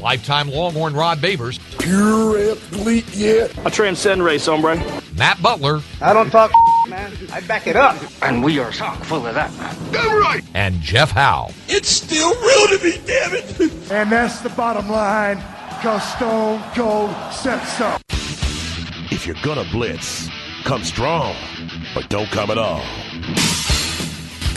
Lifetime Longhorn Rod Babers, Pure athlete, yeah. I transcend race, hombre. Matt Butler, I don't talk, man. I back it up. And we are chock full of that, man. Damn right. and Jeff Howe. It's still real to me, damn it. And that's the bottom line, because Stone Cold said so. If you're gonna blitz, come strong, but don't come at all.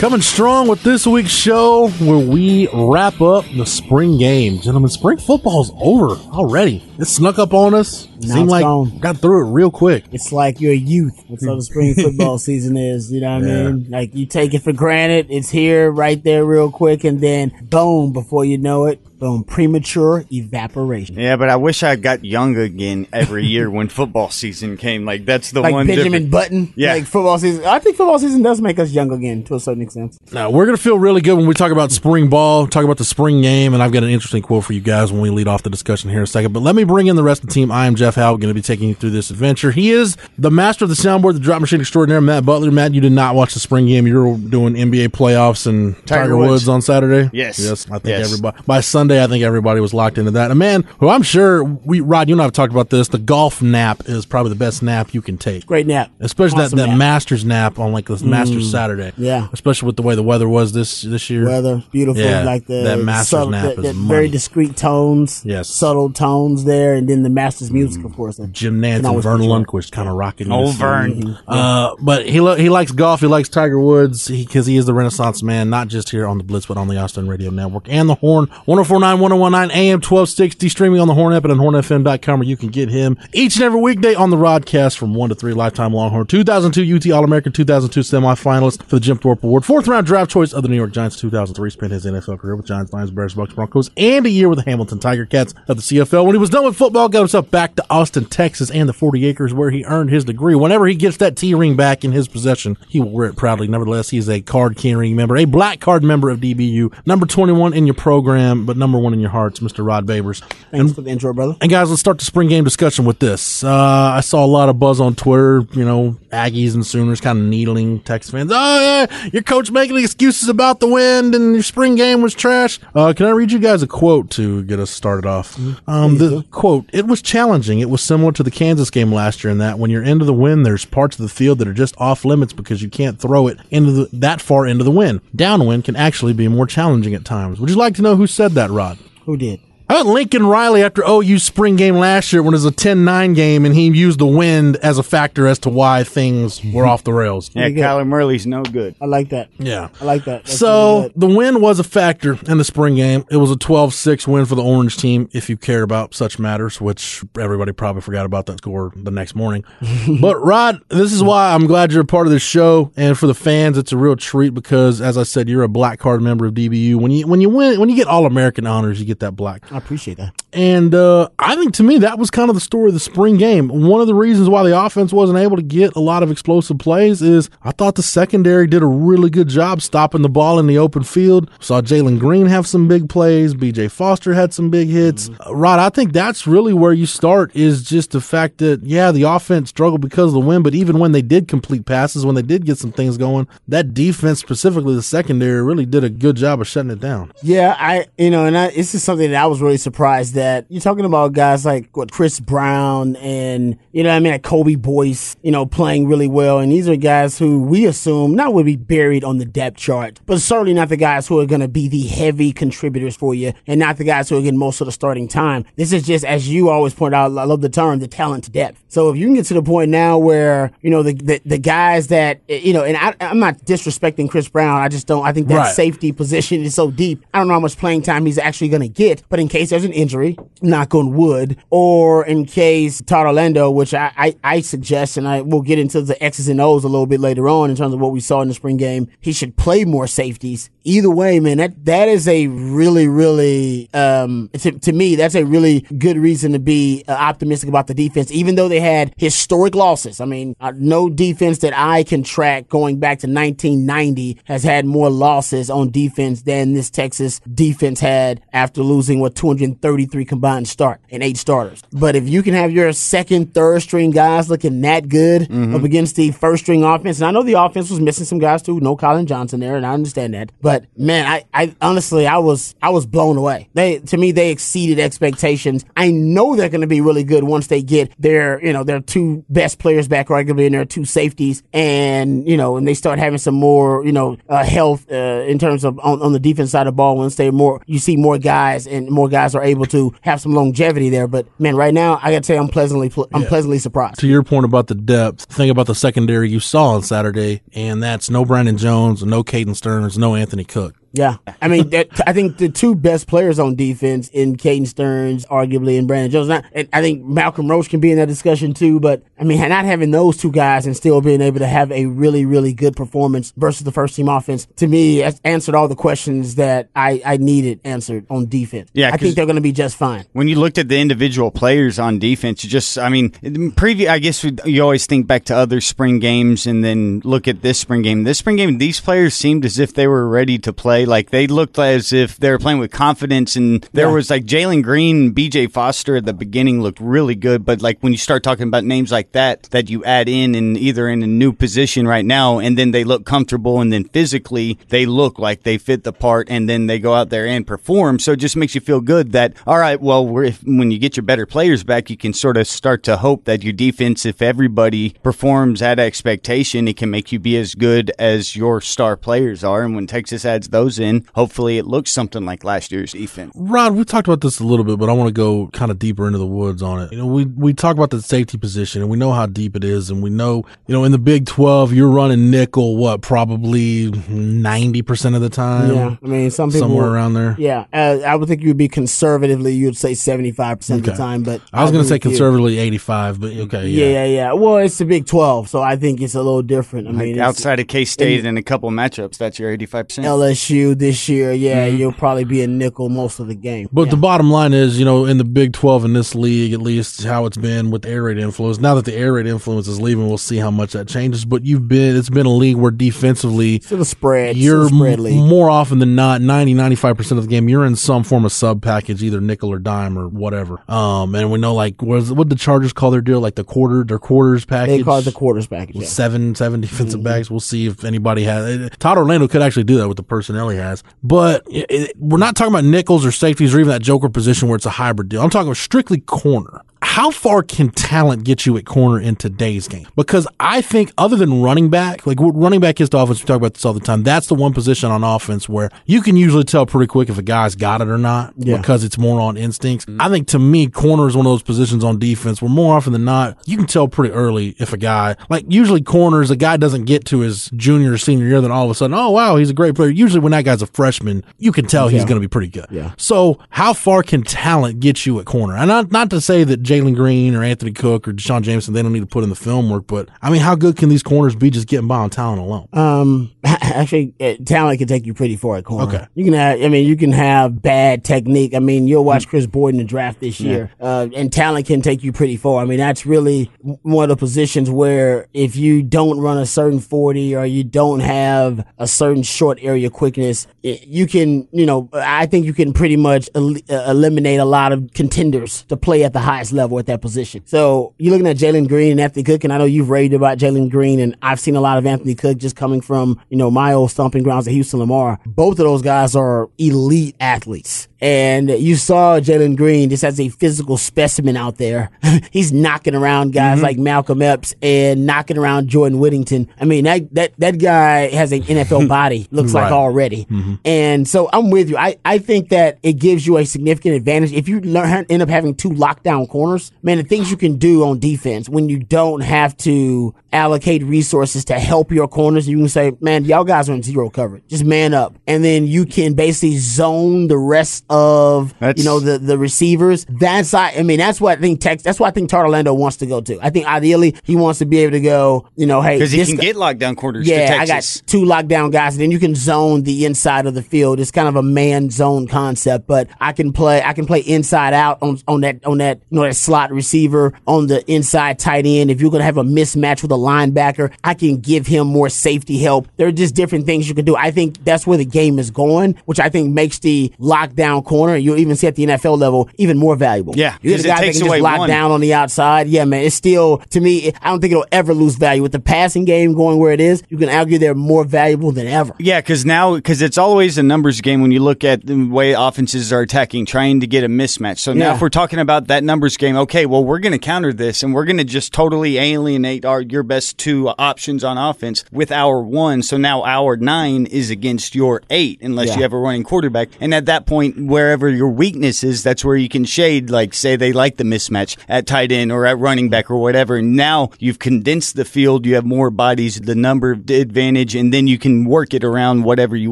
Coming strong with this week's show where we wrap up the spring game. Gentlemen, spring football's over already. It snuck up on us. Now Seemed like gone. got through it real quick. It's like you're a youth. That's how the spring football season is. You know what Yeah. I mean? Like you take it for granted. It's here right there real quick and then boom, before you know it, boom, premature evaporation. Yeah, but I wish I got young again every year when football season came. Like that's the Like one. Benjamin difference. Button. Yeah. Like football season. I think football season does make us young again to a certain extent. Now, we're going to feel really good when we talk about spring ball, talk about the spring game, and I've got an interesting quote for you guys when we lead off the discussion here in a second. But let me bring in the rest of the team. I am Jeff Howe, going to be taking you through this adventure. He is the master of the soundboard, the drop machine extraordinaire, Matt Butler. Matt, you did not watch the spring game. You were doing NBA playoffs and Tiger, Tiger Woods. Woods. on Saturday. Yes. Yes. I think Yes. everybody, by Sunday, I think everybody was locked into that. A man who I'm sure, we, Rod, you and I have talked about this, the golf nap is probably the best nap you can take. Great nap. Especially Awesome that, that nap. Mm. Masters nap on like this Masters Saturday. Yeah. Especially with the way the weather was this this year. Weather, beautiful, Yeah, like the that Masters subtle, nap that, is that money. very discreet tones, Yes. subtle tones there, and then the Masters music, of course. Jim can Nantz and Vern put you. Lundquist kind of rocking. Old this. Vern. Uh, but he lo- he likes golf. He likes Tiger Woods because he, is the Renaissance man, not just here on the Blitz, but on the Austin Radio Network and the Horn 1049 1019 AM 1260, streaming on the Horn app and on hornfm.com where you can get him each and every weekday on the Rodcast from 1 to 3 Lifetime Longhorn, 2002 UT All American, 2002 semifinalist for the Jim Thorpe Award, fourth round draft choice of the New York Giants, 2003 spent his NFL career with Giants, Lions, Bears, Bucks, Broncos, and a year with the Hamilton Tiger Cats of the CFL. When he was done with football, got himself back to Austin, Texas, and the 40 acres where he earned his degree. Whenever he gets that T ring back in his possession, he will wear it proudly. Nevertheless, he is a card carrying member, a black card member of DBU, number 21 in your program, but number one in your hearts, Mr. Rod Babers. Thanks for the intro, brother. And guys, let's start the spring game discussion with this. Uh, I saw a lot of buzz on Twitter, you know, Aggies and Sooners kind of needling Texas fans. Oh, yeah, your coach making excuses about the wind and your spring game was trash. Uh, can I read you guys a quote to get us started off? Um, the quote, it was challenging. It was similar to the Kansas game last year in that when you're into the wind, there's parts of the field that are just off limits because you can't throw it into the, that far into the wind. Downwind can actually be more challenging at times. Would you like to know who said that, Rod? Who did? How about Lincoln Riley after OU's spring game last year when it was a 10-9 game and he used the wind as a factor as to why things were off the rails? Yeah, good. Kyler Murray's no good. I like that. Yeah. I like that. That's So really the wind was a factor in the spring game. It was a 12-6 win for the Orange team, if you care about such matters, which everybody probably forgot about that score the next morning. but Rod, this is why I'm glad you're a part of this show, and for the fans, it's a real treat because, as I said, you're a black card member of DBU. When you when you win, when you get All American honors, you get that black. I appreciate that. And uh, I think to me that was kind of the story of the spring game. One of the reasons why the offense wasn't able to get a lot of explosive plays is I thought the secondary did a really good job stopping the ball in the open field. Saw Jalen Green have some big plays. B.J. Foster had some big hits. Uh, Rod, I think that's really where you start is just the fact that yeah, the offense struggled because of the win, but even when they did complete passes, when they did get some things going, that defense, specifically the secondary, really did a good job of shutting it down. Yeah, I you know, and I, this is something that I was really surprised that you're talking about guys like what Chris Brown and you know what I mean like Kobe Boyce, you know, playing really well, and these are guys who we assume not would be buried on the depth chart, but certainly not the guys who are going to be the heavy contributors for you, and not the guys who are getting most of the starting time. This is just as you always point out. I love the term, the talent depth. So if you can get to the point now where you know the the, the guys that you know, and I, I'm not disrespecting Chris Brown, I just don't. I think that Right. safety position is so deep. I don't know how much playing time he's actually going to get, but in case case there's an injury, knock on wood, or in case Todd Orlando, which I, I, I suggest, and I will get into the X's and O's a little bit later on in terms of what we saw in the spring game, he should play more safeties. Either way, man, that, that is a really, really, um, to, to me, that's a really good reason to be uh, optimistic about the defense, even though they had historic losses. I mean, uh, no defense that I can track going back to 1990 has had more losses on defense than this Texas defense had after losing what 233 combined start and eight starters. But if you can have your second, third string guys looking that good up against the first string offense, and I know the offense was missing some guys too, no Collin Johnson there, and I understand that. But man, I, I honestly I was I was blown away. They to me they exceeded expectations. I know they're going to be really good once they get their you know their two best players back, arguably, and their two safeties, and you know, and they start having some more you know uh, health uh, in terms of on, on the defense side of the ball. Once they more you see more guys and more guys are able to have some longevity there. But man, right now I got to say I'm pleasantly pl- I'm pleasantly surprised. To your point about the depth, think about the secondary you saw on Saturday, and that's no Brandon Jones, no Caden Stearns, no Anthony Cook. Yeah, I mean, that, I think the two best players on defense in Caden Stearns, arguably, and Brandon Jones. Not, and I think Malcolm Roach can be in that discussion too. But I mean, not having those two guys and still being able to have a really, really good performance versus the first team offense, to me, has answered all the questions that I, I needed answered on defense. Yeah, I think they're going to be just fine. When you looked at the individual players on defense, you just, I mean, in previous, I guess you always think back to other spring games and then look at this spring game. This spring game, these players seemed as if they were ready to play. Like they looked as if they were playing with confidence. And there Yeah. was like Jalen Green, BJ Foster at the beginning looked really good. But like when you start talking about names like that, that you add in and either in a new position right now, and then they look comfortable, and then physically they look like they fit the part, and then they go out there and perform. So it just makes you feel good that all right, well, we're, if, when you get your better players back, you can sort of start to hope that your defense, if everybody performs at expectation, it can make you be as good as your star players are. And when Texas adds those in, hopefully it looks something like last year's defense. Rod, we talked about this a little bit, but I want to go kind of deeper into the woods on it. You know, we we talk about the safety position, and we know how deep it is, and we know, you know, in the Big Twelve, you're running nickel, what probably ninety percent of the time. Yeah, I mean, some people somewhere around there. Yeah, uh, I would think you would be conservatively. You'd say seventy five percent of the time, but I was going to say conservatively eighty five, but okay, Yeah, yeah. yeah, yeah. Well, it's the Big Twelve, so I think it's a little different. I Like mean, it's outside of K State and a couple matchups, that's your 85%. LSU this year, yeah, Mm-hmm. you'll probably be a nickel most of the game. But yeah. the bottom line is, you know, in the Big 12 in this league, at least how it's been with the air raid influence. Now that the air raid influence is leaving, we'll see how much that changes. But you've been, it's been a league where defensively, still a spread. you're still spread m- league. more often than not 90 95% of the game you're in some form of sub package either nickel or dime or whatever um and we know like what what the chargers call their deal like the quarter their quarters package They call it the quarters package. Yeah. seven seven defensive backs we'll see if anybody has todd orlando could actually do that with the personnel has. But it, it- we're not talking about nickels or safeties or even that joker position where it's a hybrid deal. I'm talking strictly corner how far can talent get you at corner in today's game? Because I think other than running back, like what running back is to offense, we talk about this all the time. That's the one position on offense where you can usually tell pretty quick if a guy's got it or not Yeah. because it's more on instincts. Mm-hmm. I think to me, corner is one of those positions on defense where more often than not, you can tell pretty early if a guy, like usually corners, a guy doesn't get to his junior or senior year, then all of a sudden, oh wow, he's a great player. Usually when that guy's a freshman, you can tell he's Yeah. going to be pretty good. Yeah. So how far can talent get you at corner? And not not to say that Jalen Green or Anthony Cook or D'Shawn Jamison they don't need to put in the film work, but I mean, how good can these corners be just getting by on talent alone? Um, actually, uh, talent can take you pretty far at corner. Okay. you can have. I mean, you can have bad technique. I mean, you'll watch Kris Boyd in the draft this year, uh, and talent can take you pretty far. I mean, that's really one of the positions where if you don't run a certain forty or you don't have a certain short area quickness, it, you can. You know, I think you can pretty much el- uh, eliminate a lot of contenders to play at the highest level at that position. So you're looking at Jalen Green and Anthony Cook, and I know you've raved about Jalen Green, and I've seen a lot of Anthony Cook just coming from you know my old stomping grounds at Houston Lamar. Both of those guys are elite athletes. And you saw Jalen Green just as a physical specimen out there. He's knocking around guys mm-hmm. like Malcolm Epps and knocking around Jordan Whittington. I mean, that, that, that guy has an NFL body, looks like Right. already. Mm-hmm. And so I'm with you. I, I think that it gives you a significant advantage. If you learn, end up having two lockdown corners, corners, man, the things you can do on defense when you don't have to allocate resources to help your corners. You can say, man, y'all guys are in zero coverage. Just man up. And then you can basically zone the rest of, That's- you know, the, the receivers. That's, I, I mean, that's what I think Tex, that's what I think Tar Orlando wants to go to. I think ideally he wants to be able to go, you know, hey, Because he can guy- get lockdown corners yeah, to I got two lockdown guys, and then you can zone the inside of the field. It's kind of a man zone concept, but I can play. I can play inside out on on that on that you know that slot receiver on the inside tight end. If you're gonna have a mismatch with a linebacker, I can give him more safety help. There are just different things you can do. I think that's where the game is going, which I think makes the lockdown corner. You'll even see at the NFL level even more valuable. Yeah, you get a guy that can just lock one. down on the outside. Yeah, man, it's still to me. I don't think it'll ever lose value with the passing game going where it is. You can argue they're more valuable than ever. Yeah, because now because it's always a numbers game when you look at the way offenses are attacking, trying to get a mismatch. So now Yeah. if we're talking about that numbers game, okay, well we're going to counter this and we're going to just totally alienate our your best two options on offense with our one. So now our nine is against your eight, unless Yeah. you have a running quarterback. And at that point, wherever your weakness is, that's where you can shade. Like say they like the mismatch at tight end or at running back or whatever. Now you've condensed the field. You have more bodies, the number advantage, and then you can work it around whatever you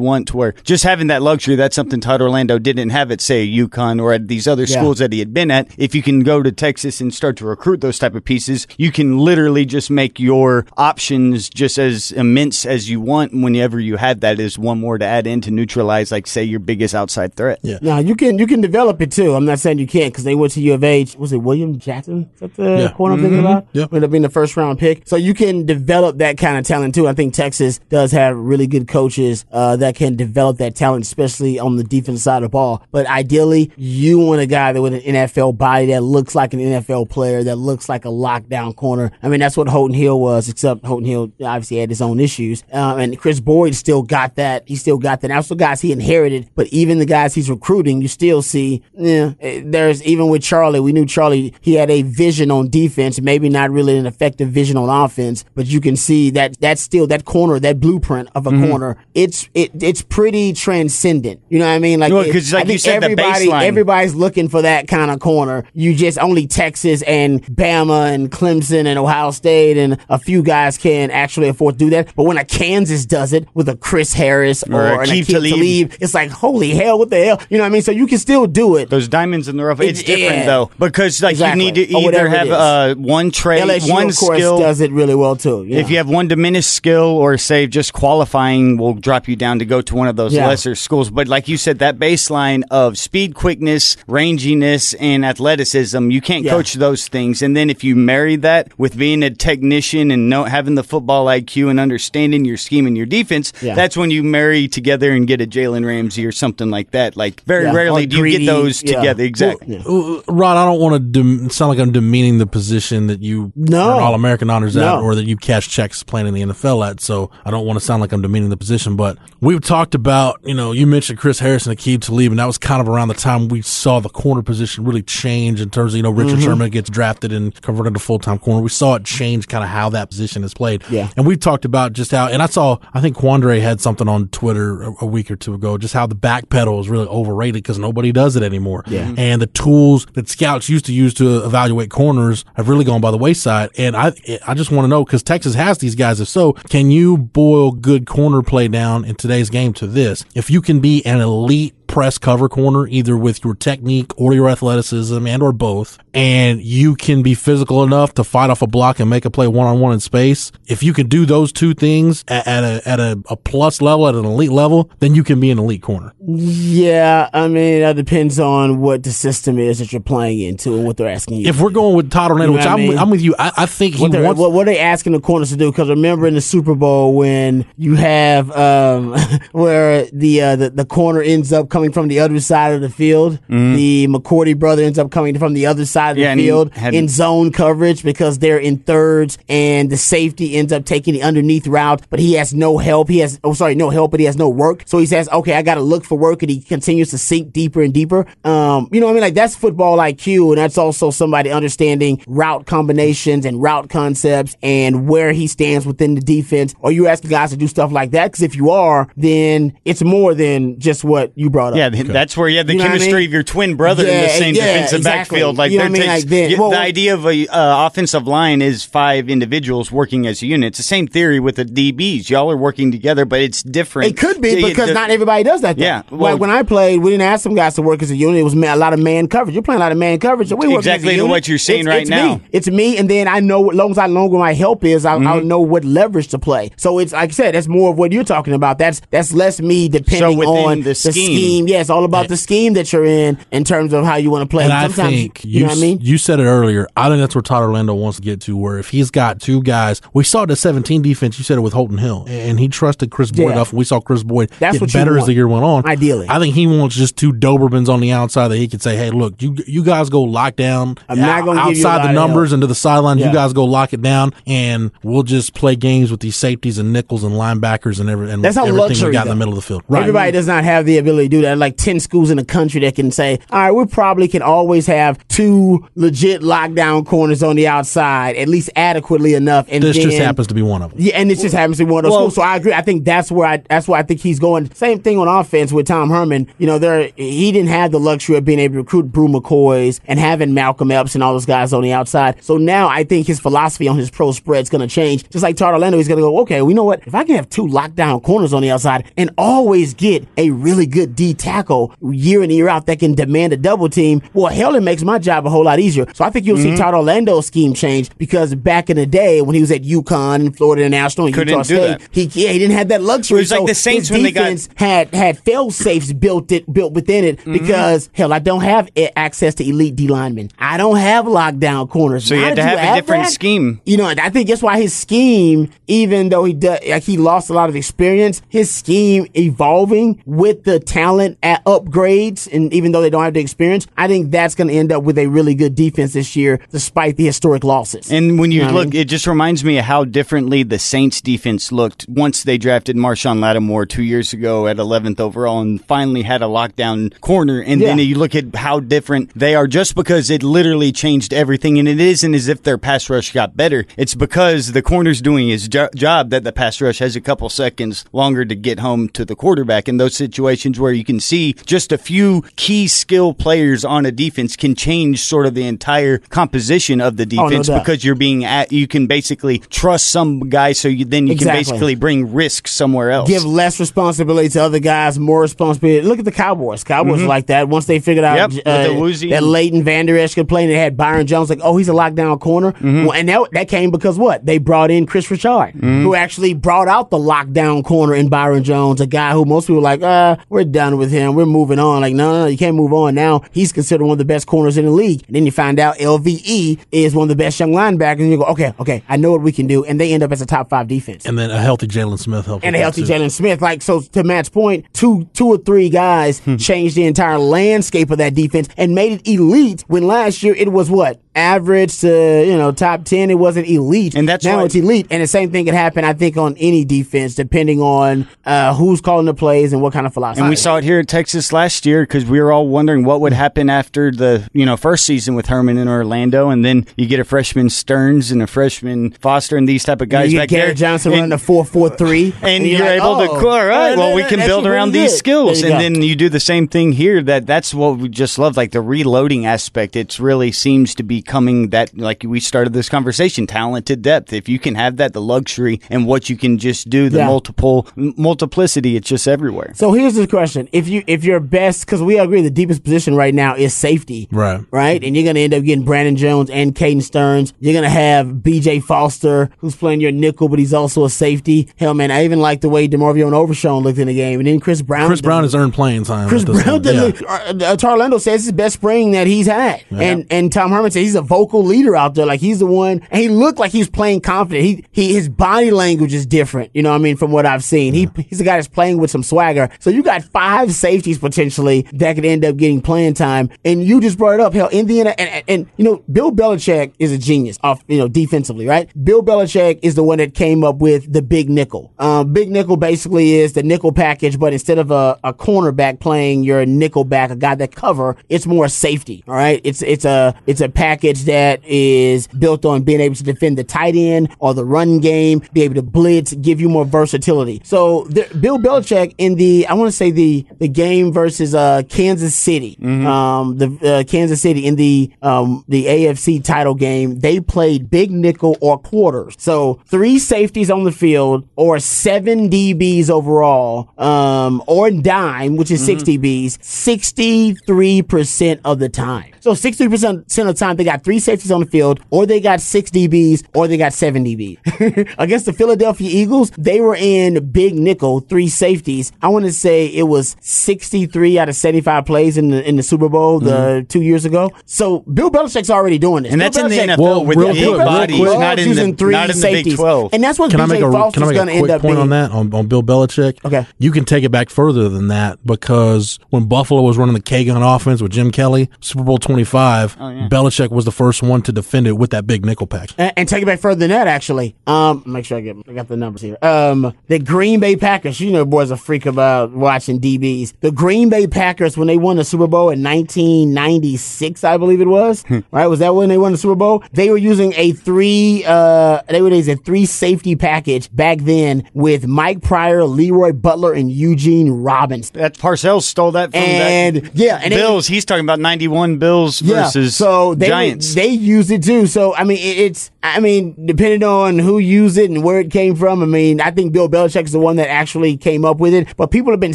want. To where just having that luxury, that's something Todd Orlando didn't have at say UConn or at these other Yeah. schools that he had been at. If you can go to Texas and start to recruit those type of pieces, you can literally just make your options just as immense as you want. Whenever you have that, is one more to add in to neutralize, like say your biggest outside threat. Yeah. Now you can you can develop it too. I'm not saying you can't because they went to U of H. Was it William Jackson? Is that the Yeah. corner I'm thinking about? Yeah. Ended up being the first round pick. So you can develop that kind of talent too. I think Texas does have really good coaches uh, that can develop that talent, especially on the defense side of the ball. But ideally, you want a guy that with an NFL body that looks like an NFL player, that looks like a lockdown corner. I mean, that's what Holton Hill was, except Holton Hill obviously had his own issues. Um, and Kris Boyd still got that. He still got that. Now, still guys he inherited, but even the guys he's recruiting, you still see, yeah, there's even with Charlie, we knew Charlie, he had a vision on defense, maybe not really an effective vision on offense, but you can see that that's still that corner, that blueprint of a mm-hmm. corner. It's, it, it's pretty transcendent. You know what I mean? Like, it- 'cause like I think you said, the everybody, baseline- everybody's looking for that kind of corner. You just only Texas and Bama and Clemson and Ohio State and a few guys can actually afford to do that. But when a Kansas does it with a Chris Harris or, Or Aqib Talib. Talib, it's like holy hell, what the hell? You know what I mean? So you can still do it. Those diamonds in the rough. It's, It's- different yeah. though because like Exactly. you need to either have uh, one trade, LSU, one skill. does it really well too. Yeah. If you have one diminished skill or say just qualifying will drop you down to go to one of those Yeah. lesser schools. But like you said, that baseline of speed, quickness, ranginess, and athleticism, you can't coach those things. And then if you marry that with being a technician and know, having the football IQ and understanding your scheme and your defense, that's when you marry together and get a Jalen Ramsey or something like that. Like very Yeah. rarely do you get those yeah. together. Exactly. Yeah. Uh, Rod, I don't want to dem- sound like I'm demeaning the position that you No. All American honors at, or that you cash checks playing in the NFL at. So I don't want to sound like I'm demeaning the position. But we've talked about, you know, you mentioned Chris Harris and Aqib Talib, and that was kind of around the time we saw the corner position really change in terms of, you know, Richard Sherman gets drafted and converted to full time corner. We saw it change kind of how that position is played. Yeah. And we've talked about just how, and I saw, I think Quandre had something on Twitter a, a week or two ago, just how the back pedal is really overrated because nobody does it anymore. Yeah. Mm-hmm. And the tools that scouts used to use to evaluate corners have really gone by the wayside. And I, I just want to know because Texas has these guys. If so, can you boil good corner play down in today's game to this? If you can be an elite press cover corner, either with your technique or your athleticism and or both, and you can be physical enough to fight off a block and make a play one on one in space. If you can do those two things at, at a at a, a plus level, at an elite level, then you can be an elite corner. Yeah, I mean, that depends on what the system is that you're playing into and what they're asking you. If we're going with Todd Orlando, You know which I mean? I'm with you, I, I think he what, wants. what, what are they asking the corners to do? Because remember in the Super Bowl when you have um, where the, uh, the the corner ends up coming from the other side of the field, the McCourty brother ends up coming from the other side of Yeah, the field had- in zone coverage because they're in thirds, and the safety ends up taking the underneath route, but he has no help. He has oh sorry no help, but he has no work. So he says, okay, I got to look for work, and he continues to sink deeper and deeper. Um, you know, what I mean, like that's football IQ, and that's also somebody understanding route combinations and route concepts and where he stands within the defense. Or you asking guys to do stuff like that? Because if you are, then it's more than just what you brought up. Yeah, th- that's where you have the You know what I chemistry mean? of your twin brother in the same yeah, defensive exactly. backfield. Like You know I mean, takes- like, then- you- well, the idea of a uh, offensive line is five individuals working as a unit. It's the same theory with the DBs. Y'all are working together, but it's different. It could be because the- not everybody does that. Though. Yeah, well- like when I played, we didn't ask some guys to work as a unit. It was a lot of man coverage. You're playing a lot of man coverage. So we Exactly to what you're saying It's- right it's now. Me. It's me, and then I know as long as I know where my help is, I'll, Mm-hmm. I'll know what leverage to play. So it's like I said, that's more of what you're talking about. That's that's less me depending within on the scheme. scheme. Yeah, it's all about the scheme that you're in in terms of how you want to play. And I think you, know what I mean. You said it earlier. I think that's where Todd Orlando wants to get to. Where if he's got two guys, we saw the 17 defense. You said it with Holton Hill, and he trusted Kris Boyd Yeah. enough. We saw Kris Boyd That's get what better as the year went on. ideally. I think he wants just two Dobermans on the outside that he could say, "Hey, look, you you guys go lock down I'm not gonna give you outside the numbers help." and to the sidelines. Yeah. You guys go lock it down, and we'll just play games with these safeties and nickels and linebackers and every and That's how everything luxury we got in the middle of the field. Right. Everybody does not have the ability to do that. Like ten schools in the country that can say, "All right, we probably can always have two legit lockdown corners on the outside, at least adequately enough." And This just happens to be one of them. Yeah, and it just happens to be one of those Well- schools. So I agree. I think that's where I that's where I think he's going. Same thing on offense with Tom Herman. You know, there he didn't have the luxury of being able to recruit Bru McCoys and having Malcolm Epps and all those guys on the outside. So now I think his philosophy on his pro spread is going to change. Just like Todd Orlando, he's going to go, okay, we know what? If I can have two lockdown corners on the outside and always get a really good D tackle year in year out that can demand a double team, well, hell, it makes my job a whole lot easier. So I think you'll Mm-hmm. see Todd Orlando's scheme change because back in the day when he was at UConn and Florida International and Couldn't Utah State, he yeah, he didn't have that luxury. It was like So the Saints when they got- had had fail safes built it built within it Mm-hmm. because hell, I don't have access to elite D linemen. I don't have lockdown corners. So you had to have a different that? scheme. You know, I think that's why his scheme, even though he does, like he lost a lot of experience, his scheme evolving with the talent at upgrades, and even though they don't have the experience, I think that's going to end up with a really good defense this year, despite the historic losses. And when you know what I look, mean? it just reminds me of how differently the Saints defense looked once they drafted Marshon Lattimore two years ago at 11th overall and finally had a lockdown corner. And then you look at how different they are just because it literally changed everything. And it isn't as if their pass rush got better. It's because the corner's doing his jo- job that the pass rush has a couple seconds longer to get home to the quarterback. In those situations where you can see just a few key skill players on a defense can change sort of the entire composition of the Oh, no defense because you're being at, you can basically trust some guy so you then you Exactly. can basically bring risk somewhere else. give less responsibility to other guys, more responsibility. Look at the Cowboys. Cowboys are like that. Once they figured out Mm-hmm. Yep, uh, that Leighton Vander Esch could play, and they had Byron Jones. Like, oh, he's a lockdown corner. Mm-hmm. Well, and that, that came because what they brought in Kris Richard, Mm-hmm. who actually brought out the lockdown corner in Byron Jones, a guy who most people were like, uh, we're done with him. We're moving on. Like, no, no, no, you can't move on now. He's considered one of the best corners in the league. And then you find out LVE is one of the best young linebackers, and you go, okay, okay, I know what we can do, and they end up as a top five defense And then a healthy Jaylon Smith helps. and a healthy. Jaylon Smith. Like so, to Matt's point, two two or three guys Hmm. changed the entire landscape of that defense and made it elite. When last year it was what average to you know top ten, it wasn't elite, And that's now it's elite. And the same thing could happen, I think, on any defense, depending on uh, who's calling the plays and what kind of philosophy. And we saw it here in Texas last year because we were all wondering what would happen after the you know first season with Herman in Orlando, and then you get a freshman Stearns and a freshman Foster and these type of guys you back get Garrett there. Johnson And- running the four four three, and you're, able to oh, all right well we can build around these skills. And then you do the same thing here that that's what we just love like the reloading aspect. It's really seems to be coming that like we started this conversation talented depth if you can have that the luxury and what you can just do the Yeah. multiple m- multiplicity it's just everywhere So here's the question: If you if your best, because we agree the deepest position right now is safety, Right. Right, and you're gonna end up getting Brandon Jones and Caden Stearns. You're gonna have B.J. Foster, who's playing your nickel, but he's also a safety. Hell, man, I even like the way Demarvion Overshown looked in the game, and then Chris Brown. Chris Brown has earned playing time. Chris Brown point. Yeah. look, uh, uh, Tarlando says it's the best spring that he's had. And and Tom Herman says he's a vocal leader out there. Like he's the one and he looked like he was playing confident. He he his body language is different, you know what I mean, from what I've seen. He he's the guy that's playing with some swagger. So you got five safeties potentially that could end up getting playing time. And you just brought it up. Hell, Indiana and, and, and you know, Bill Belichick is a genius off, you know, defensively, right? Bill Belichick is the one that came up with the big nickel. Um, big nickel basically is the nickel package, but instead of a, a cornerback playing your nickel back, a guy that cover, it's more safety. All right. It's, it's a, it's a package package that is built on being able to defend the tight end or the run game, be able to blitz, give you more versatility. So the, Bill Belichick in the, I want to say the the game versus uh, Kansas City, um, the uh, Kansas City in the um, the AFC title game, they played big nickel or quarters. So three safeties on the field or seven DBs overall, um, or dime, which is six DBs, sixty three percent of the time. So sixty percent of the time they got three safeties on the field, or they got six DBs, or they got seven DBs. Against the Philadelphia Eagles, they were in big nickel, three safeties. I want to say it was sixty three out of seventy five plays in the in the Super Bowl the mm-hmm. two years ago. So Bill Belichick's already doing this, And Bill that's in the NFL Well, with real the quick, big real bodies, not in the, using three not in the Big safeties. 12. and that's what Can I make a Foster's can I make a quick point being. on that on, on Bill Belichick? Okay. you can take it back further than that because when Buffalo was running the K-gun offense with Jim Kelly, Super Bowl twenty five, oh, Belichick was the first one to defend it with that big nickel pack. And, and take it back further than that, actually. Um, make sure I get I got the numbers here. Um, the Green Bay Packers. You know, boys are freak about watching DBs. The Green Bay Packers when they won the Super Bowl in 1996, I believe it was. right? Was that when they won the Super Bowl? They were using a three. Uh, they were using a three safety package back then with Mike Prior, Leroy Butler, and Eugene Robinson. That Parcells stole that from And that yeah, and they- Bills. He's talking about 91 Bills versus so they, Giants. They use it too. So I mean, it's I mean, depending on who used it and where it came from. I mean, I think Bill Belichick is the one that actually came up with it, but people have been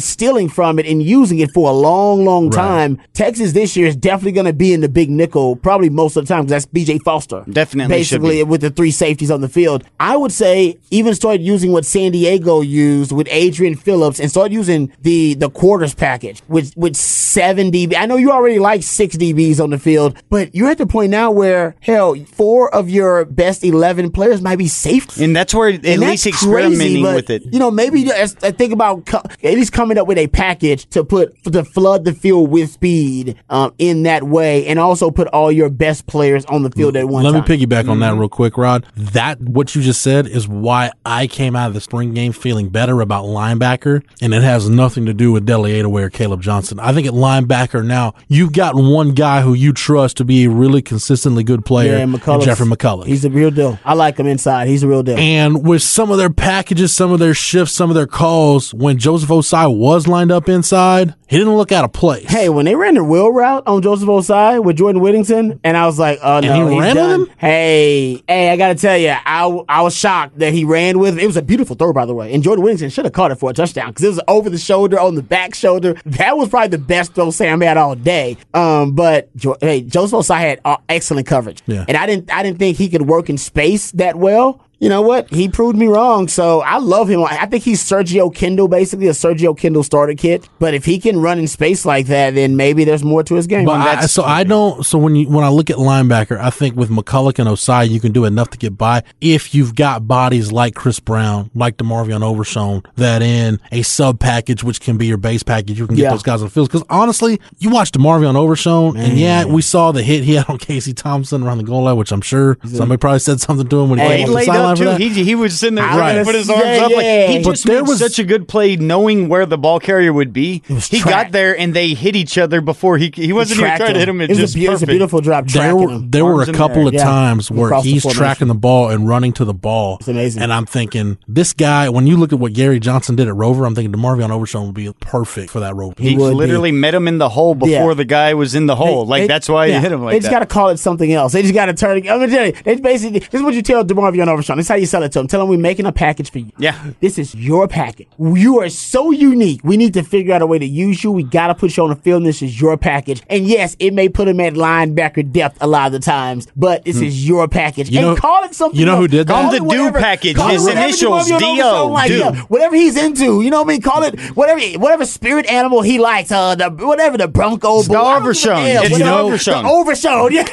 stealing from it and using it for a long, long time. Texas this year is definitely going to be in the big nickel, probably most of the time because that's B.J. Foster. Definitely basically with the three safeties on the field. I would say even started using what San Diego used with Adrian Phillips and started using the the quarters package with with seven DB. I know you already like six DBs on the field, but you're at the point now where hell, four of your best eleven players might be safe. and that's where at And least experimenting crazy, but, with it. You know, maybe just, uh, think about co- at least coming up with a package to put to flood the field with speed um, in that way, and also put all your best players on the field at one Let time. me piggyback on that Mm-hmm. real quick, Rod. That what you just said is why I came out of the spring game feeling better about linebacker, and it has nothing to do with Deli Adaway or Caleb Johnson. I think at linebacker now you've got one guy who you trust to be a really consistently good player, Yeah, McCulloch. Jeffrey McCulloch. He's a real deal. I like him inside. He's a real deal. And with some of their packages, some of their shifts, some of their calls, when Joseph Ossai was lined up inside, he didn't look out of place. Hey, when they ran the wheel route on Joseph Ossai with Jordan Whittington, and I was like, oh no, he he's ran with him? Hey, hey, I gotta tell you, I, I was shocked that he ran with him. It was a beautiful throw, by the way. And Jordan Whittington should have caught it for a touchdown because it was over the shoulder, on the back shoulder. That was probably the best throw Sam had all day. Um, but hey, Joseph Ossai had excellent coverage, Yeah. and I didn't, I didn't think he could work in space that well. You know what? He proved me wrong. So I love him. I think he's Sergio Kindle, basically a Sergio Kindle starter kit. But if he can run in space like that, then maybe there's more to his game. But I, so I don't. So when you when I look at linebacker, I think with McCulloch and Ossai, you can do enough to get by if you've got bodies like Chris Brown, like Demarvion Overshown, that in a sub package, which can be your base package, you can get Yeah. those guys on the field. Because honestly, you watch Demarvion Overshown, and yeah, we saw the hit he had on Casey Thompson around the goal line, which I'm sure somebody probably said something to him when he Hey, came off the sideline up for too. that. He, he was sitting there I trying to put his arms yeah, up. Like yeah. he But just there made was- such a good play, knowing where the ball carrier would be. He track. got there and they hit each other before he he wasn't even Tracked trying to hit him. It, It was, just a, it was a beautiful drop There were there were a couple there, of yeah. times where Across he's formation. tracking the ball and running to the ball. It's amazing. And I'm thinking this guy. When you look at what Gary Johnson did at Rover, I'm thinking Demarvion Overshown would be perfect for that role. he would be. literally met him in the hole before Yeah. the guy was in the hole. like They- that's why yeah. he hit him like They just got to call it something else. They just got to turn it. I'm gonna tell you. They basically this is what you tell Demarvion Overshown. This is how you sell it to them. Tell them we're making a package for you. Yeah. This is your package. You are so unique. We need to figure out a way to use you. We got to put you on the field. This is your package. And yes, it may put him at linebacker depth a lot of the times, but this is your package. Hmm. You and know- call it something. you know who did that? Call Call the do package. His initials, D.O., do. Yeah, whatever he's into. You know what I mean? Call it whatever whatever spirit animal he likes. Uh, the whatever the Bronco. It's bull- I don't give a Overshown. damn. It's Whatever. The Overshown. Yeah.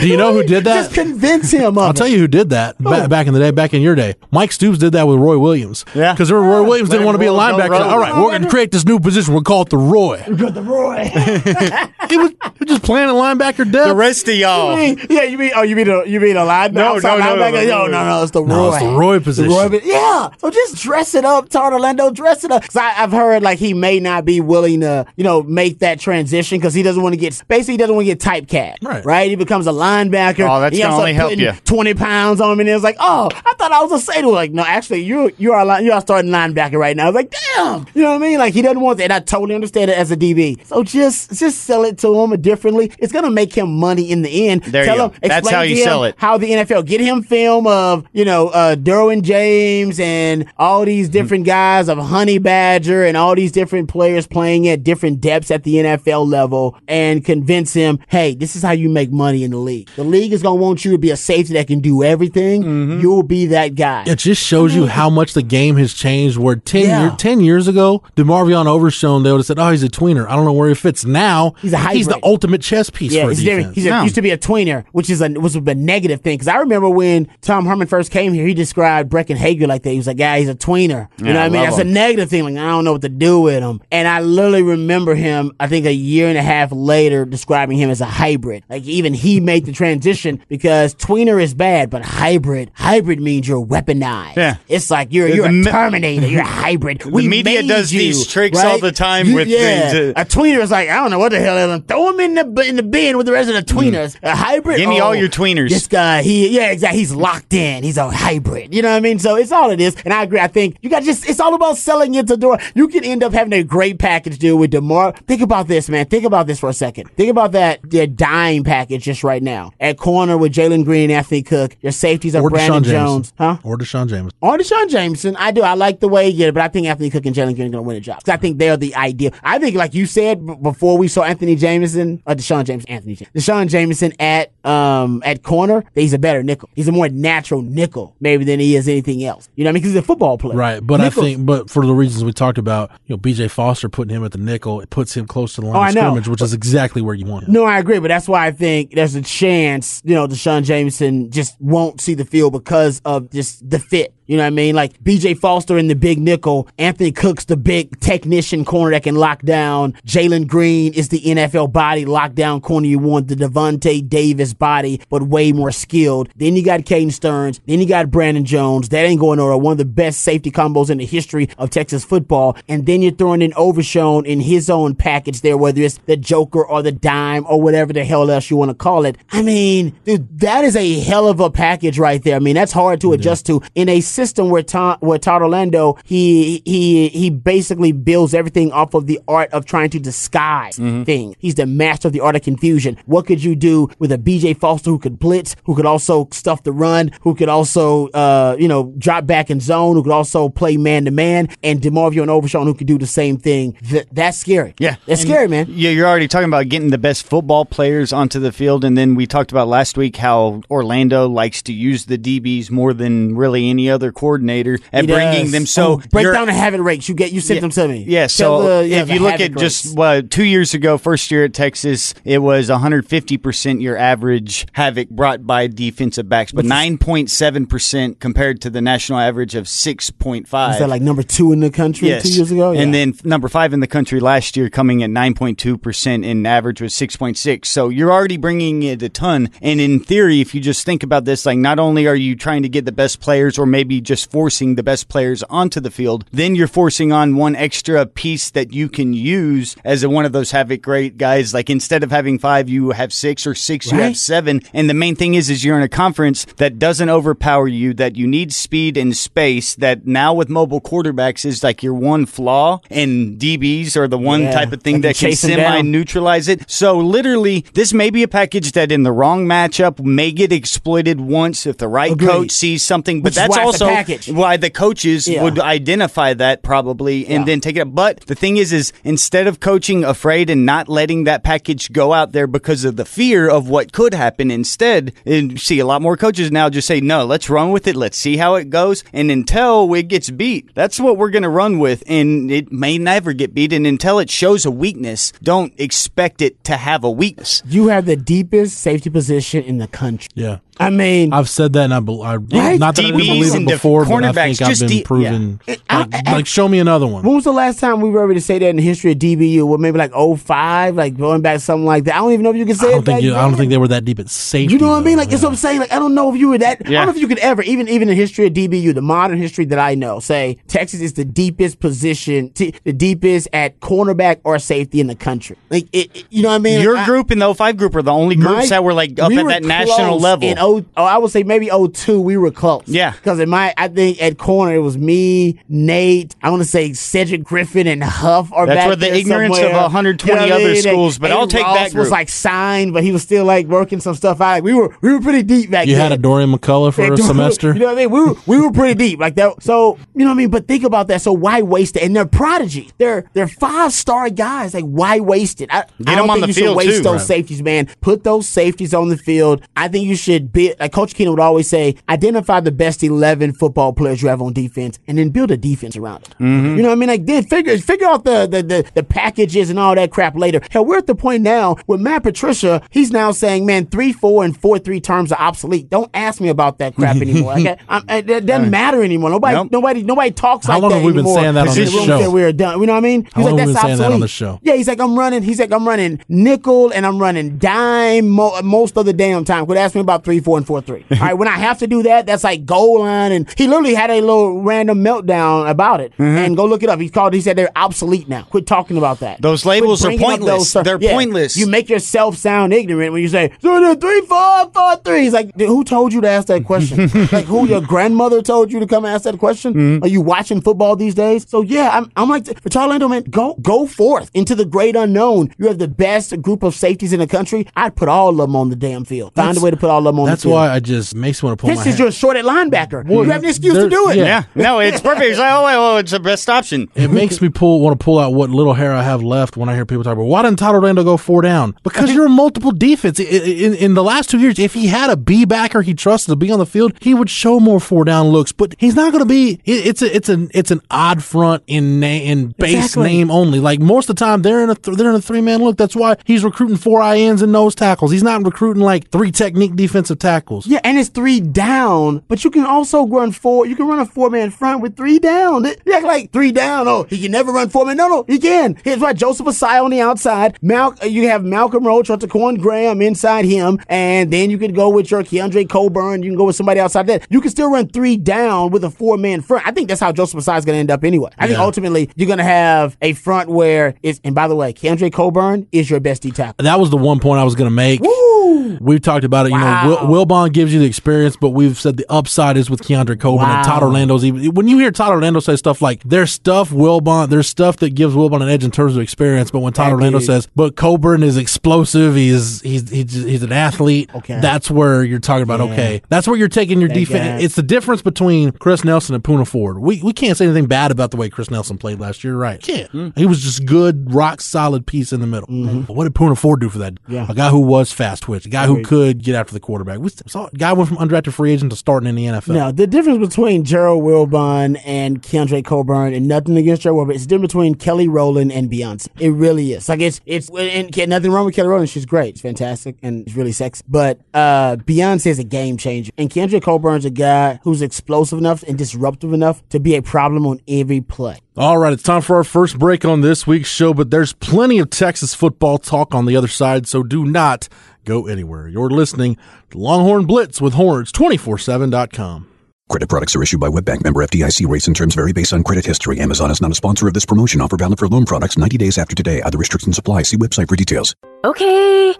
Do you know who did that? Just convince him. Of I'll tell you who did that. Ba- back in the day, back in your day. Mike Stoops did that with Roy Williams. Yeah. Because Roy Williams Let didn't want to be a linebacker. roll. All right, we're going to create this new position. We'll call it the Roy. We got the Roy. He was just playing a linebacker depth. The rest of y'all. yeah, you mean oh you mean a you mean a linebacker? No, outside no, no, linebacker? no, no, no, no, it's the No, Roy. it's the Roy position. Roy- yeah, so just dress it up, Todd Orlando. Dress it up. Cause I, I've heard like he may not be willing to you know make that transition because he doesn't want to get basically he doesn't want to get typecast. Right. right. He becomes a linebacker. Oh, that's He gonna only help you. Twenty pounds on him, and it was like, oh, I thought I was a safety. Like, no, actually, you you are line, you are starting linebacker right now. I was like, damn, you know what I mean? Like he doesn't want that. And I totally understand it as a DB. So just just sell it to him differently. It's gonna make him money in the end. There Tell you him, go. That's explain how you sell it. How the NFL get him film of you know uh, Derwin James and all these different guys of Honey Badger and all these different players playing at different depths at the NFL level and convince him, hey, this is how you make money in the league. The league is gonna want you to be a safety that can do everything. Mm-hmm. You'll be that guy. It just shows you mm-hmm. how much the game has changed. Where 10, Yeah. year, 10 years ago, DeMarvion Overshown, they would have said, oh, he's a tweener. I don't know where he fits. Now, He's a he's the ultimate chess piece Yeah, for a he's, defense. very, he's a, No. used to be a tweener, which is a was a negative thing. Because I remember when Tom Herman first came here, he described Breckyn Hager like that. He was like, "Yeah, he's a tweener." You Yeah, know what I I mean? love That's a negative thing. Like I don't know what to do with him. And I literally remember him. I think a year and a half later, describing him as a hybrid. Like even he made the transition because tweener is bad, but hybrid hybrid means you're weaponized. Yeah. it's like you're The you're a me- Terminator. You're a hybrid. The media does these tricks all the time with yeah. things, uh, a tweener is like I don't know what the hell. is. Throw him in the in the bin with the rest of the tweeners. A hybrid. Mm. Give me all oh, your tweeners. This guy, he yeah, exactly. He's locked in. He's a hybrid. You know what I mean? So it's all it is. And I agree. I think you got just it's all about selling it to door. You can end up having a great package deal with Demar. Think about this, man. Think about this for a second. Think about that their dime package just right now at corner with Jalen Green, and Anthony Cook. Your safeties are or Brandon D'Shawn Jones, huh? Or D'Shawn Jamison. Or D'Shawn Jamison. I do. I like the way he did it, but I think Anthony Cook and Jalen Green are going to win a job. 'Cause I think they're the ideal. I think, like you said b- before we saw Anthony Jameson, uh, Deshaun James, Anthony James, D'Shawn Jamison at, um, at corner, he's a better nickel. He's a more natural nickel, maybe, than he is anything else. You know what I mean? Because he's a football player. Right, but Nickels- I think, but for the reasons we talked about, you know, BJ Foster putting him at the nickel, it puts him close to the line Oh, of scrimmage, which is exactly where you want him. No, I agree, but that's why I think there's a chance, you know, D'Shawn Jamison just won't see the field because of just the fit. You know what I mean? Like BJ Foster in the big nickel, Anthony Cook's the big technician corner that can lock down. Jalen Green is the NFL body lockdown corner you want, the Devontae Davis body, but way more skilled. Then you got Caden Stearns, then you got Brandon Jones. That ain't going nowhere. One of the best safety combos in the history of Texas football. And then you're throwing in Overshown in his own package there, whether it's the Joker or the dime or whatever the hell else you want to call it. I mean, dude, that is a hell of a package right there. I mean, that's hard to adjust to in a system where Tom, where Todd Orlando, he, he, he basically builds everything off of the art of trying to disguise things. He's the master of the art of confusion. What could you do with a BJ Foster who could blitz, who could also stuff the run, who could also, uh, you know, drop back in zone, who could also play man to man, and DeMarvion Overshown who could do the same thing. Th- that's scary. Yeah, That's And scary, man. Yeah, you're already talking about getting the best football players onto the field, and then we talked about last week how Orlando likes to use the DBs more than really any other coordinator at He bringing does. them. So Oh, break down the havoc rates. You get you sent them to me. Yeah, Tell so the- yeah, if you look at just rates. what two years ago, first year at Texas, it was 150 percent your average havoc brought by defensive backs, but 9.7 percent compared to the national average of 6.5. is that like number two in the country Yes. two years ago? And then number five in the country last year, coming at 9.2%, and average was 6.6. So you're already bringing it a ton. And in theory, if you just think about this, like not only are you trying to get the best players or maybe just forcing the best players onto the field, then you're forcing on one extra piece that you can use as a, one of those havoc great guys. Like instead of having five, you have six or six, you have seven. And the main thing is, is you're in a conference that doesn't overpower you, that you need speed and space, that now with mobile quarterbacks is like your one flaw, and DBs are the one Yeah, type of thing that can can chase 'em semi neutralize it. So literally, this may be a package that in the wrong matchup may get exploited once if the right Agreed. coach sees something, but Which that's why it's a also package. why the coaches Yeah. would identify that probably and Yeah. then take it up. But the thing is, is instead of coaching afraid and not letting that package go out there because of the fear of what could happen, instead, and see a lot more coaches now just say, no, let's run with it. Let's see how it goes. And until it gets beat, that's what we're going to run with. And it may never get beat. And until it shows a weakness, don't expect it to have a weakness. You have the deepest safety position in the country. Yeah. I mean, I've said that, and I, bel- I Right? not that I didn't believe it and def- before, but I cornerbacks, think I've just been D- proven. yeah. Like, I- I- like, show me another one. when was the last time we were able to say that in the history of DBU? Well, maybe like 05, like going back something like that. I don't even know if you can say I don't think back you, I don't think they were that deep at safety. You know what I mean? though, Like that's what I'm saying. Like I don't know if you were that. I don't know if you could ever, even even in the history of DBU, the modern history that I know, say Texas is the deepest position, t- the deepest at cornerback or safety in the country. Like it, it- you know what I mean? Your I- group and the 05 group are the only my- groups that were like up we at that national level. In oh, oh, I would say maybe 02, we were close. Yeah. Because in my, I think at corner it was me, Nate. I want to say Cedric Griffin and Huff are back. That's back where the there ignorance of somewhere. 120 You know what I other mean? schools, but Aiden I'll take Ross that Was like signed, but he was still like working some stuff out. We were we were pretty deep back You then. had a Dorian McCullough for Yeah, a dude, semester. You know what I mean? We were, we were pretty deep like that. So you know what I mean? But think about that. So why waste it? And they're prodigy. They're they're five star guys. Like why waste it? I, Get I don't them on think the you field, should waste too. those Right. safeties, man. Put those safeties on the field. I think you should be like Coach Akina would always say, identify the best eleven football players you have on defense, and then build a defense around it. Mm-hmm. You know what I mean? Like then figure figure out the, the the the packages and all that crap later. Hell, we're at the point now with Matt Patricia. He's now saying, man, three four and four three terms are obsolete. Don't ask me about that crap anymore. Okay? I'm, it, it doesn't matter anymore. Nobody Nope. nobody nobody talks How like long that have we been anymore. saying that on this show? we're done. You know what I mean? He's How like long have we that's saying that on obsolete. the show? Yeah, he's like I'm running. He's like I'm running nickel and I'm running dime mo- most of the damn time. Could ask me about three four and four three. All right, when I have to do that, that's like goal line. And he literally had a little random meltdown about it. Mm-hmm. And go look it up. He called. He said they're obsolete now. Quit talking about that. Those labels are pointless. ter- They're pointless. You make yourself sound ignorant when you say three four four three. He's like, who told you to ask that question? like who your grandmother told you to come ask that question? Mm-hmm. Are you watching football these days? So yeah, I'm, I'm like for Charlie Orlando, man, go go forth into the great unknown. You have the best group of safeties in the country. I'd put all of them on the damn field. Find a way to put all of them on That's the field. why I just makes me want to pull This is hand. your shorted linebacker. You have an excuse there- to do it. yeah. yeah. No, it's perfect. It's like, oh, wait, it's the best option. It makes me pull want to pull out what little hair I have left when I hear people talk about why didn't Todd Orlando go four down? Because you're a multiple defense. I- I- In, in the last two years, if he had a B backer he trusted to be on the field, he would show more four down looks. But he's not going to be. it- It's a it's an it's an odd front in na- in base Exactly. name only. Like most of the time, they're in a th- they're in a three man look. That's why he's recruiting four INs and nose tackles. He's not recruiting like three technique defensive tackles. Yeah, and it's three down, but you can also run four. You can run a four man front with three down. You act like three down. Oh, he can never run four man. No, no, he can. Here's why Joseph Ossai on the outside. Mal, uh, you have Malcolm Roach or Ta'Quon Graham inside him, and then you could go with your Keondre Coburn. You can go with somebody outside that. You can still run three down with a four man front. I think that's how Joseph Ossai is going to end up anyway. I think ultimately you're going to have a front where it's. And by the way, Keondre Coburn is your best D tackle. That was the one point I was going to make. Woo! We've talked about it. You know, Wow. Will, Wilbon gives you the experience, but we've said the upside is with Keondre Coburn and Todd Wow. Orlando's even. When you hear Todd Orlando say stuff like, there's stuff Wilbon, there's stuff that gives Wilbon an edge in terms of experience, but when Todd That Orlando dude. says, but Coburn is explosive, he's, he's, he's, he's an athlete, Okay. that's where you're talking about, okay, that's where you're taking your That defense. guy. It's the difference between Chris Nelson and Poona Ford. We, we can't say anything bad about the way Chris Nelson played last year, right? Can't. Hmm. He was just good, rock solid piece in the middle. Mm-hmm. But what did Poona Ford do for that? Yeah. A guy who was fast twitch, a guy who could get after the quarterback. We saw a guy went from undrafted free agent to starting in the NFL. Now, the difference between Gerald Wilbon and Keondre Coburn, and nothing against Gerald Wilbon, it's the difference between Kelly Rowland and Beyonce. It really is. Like, it's, it's, and and nothing wrong with Kelly Rowland. She's great. She's fantastic and she's really sexy. But, uh, Beyonce is a game changer. And Keondre Coburn's a guy who's explosive enough and disruptive enough to be a problem on every play. All right, it's time for our first break on this week's show, but there's plenty of Texas football talk on the other side, so do not go anywhere. You're listening to Longhorn Blitz with Horns247.com. Credit products are issued by WebBank member FDIC. Rates and terms vary based on credit history. Amazon is not a sponsor of this promotion. Offer valid for loan products 90 days after today. Other restrictions apply. See website for details. Okay,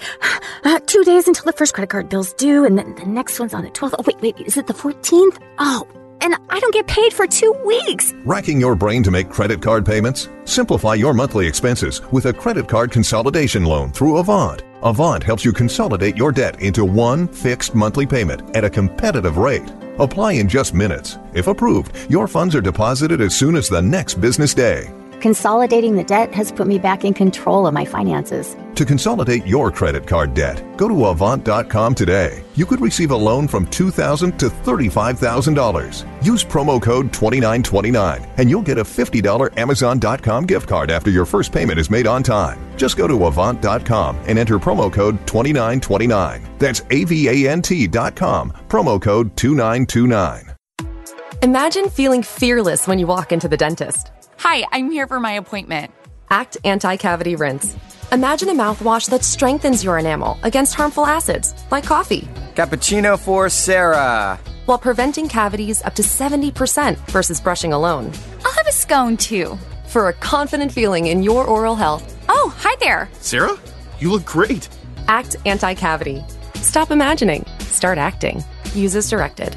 uh, two days until the first credit card bill's due, and then the next one's on the 12th. Oh, wait, wait, is it the 14th? Oh, and I don't get paid for two weeks. Racking your brain to make credit card payments? Simplify your monthly expenses with a credit card consolidation loan through Avant. Avant helps you consolidate your debt into one fixed monthly payment at a competitive rate. Apply in just minutes. If approved, your funds are deposited as soon as the next business day. Consolidating the debt has put me back in control of my finances. To consolidate your credit card debt, go to Avant.com today. You could receive a loan from 2,000 to $35,000. Use promo code 2929 and you'll get a $50 Amazon.com gift card after your first payment is made on time. Just go to Avant.com and enter promo code 2929. That's AVANT.com, promo code 2929. Imagine feeling fearless when you walk into the dentist. Hi, I'm here for my appointment. Act Anti Cavity Rinse. Imagine a mouthwash that strengthens your enamel against harmful acids, like coffee, Cappuccino for Sarah. while preventing cavities up to 70% versus brushing alone. I'll have a scone too. For a confident feeling in your oral health, Oh, hi there. Sarah, you look great. Act Anti Cavity. Stop imagining, start acting. Use as directed.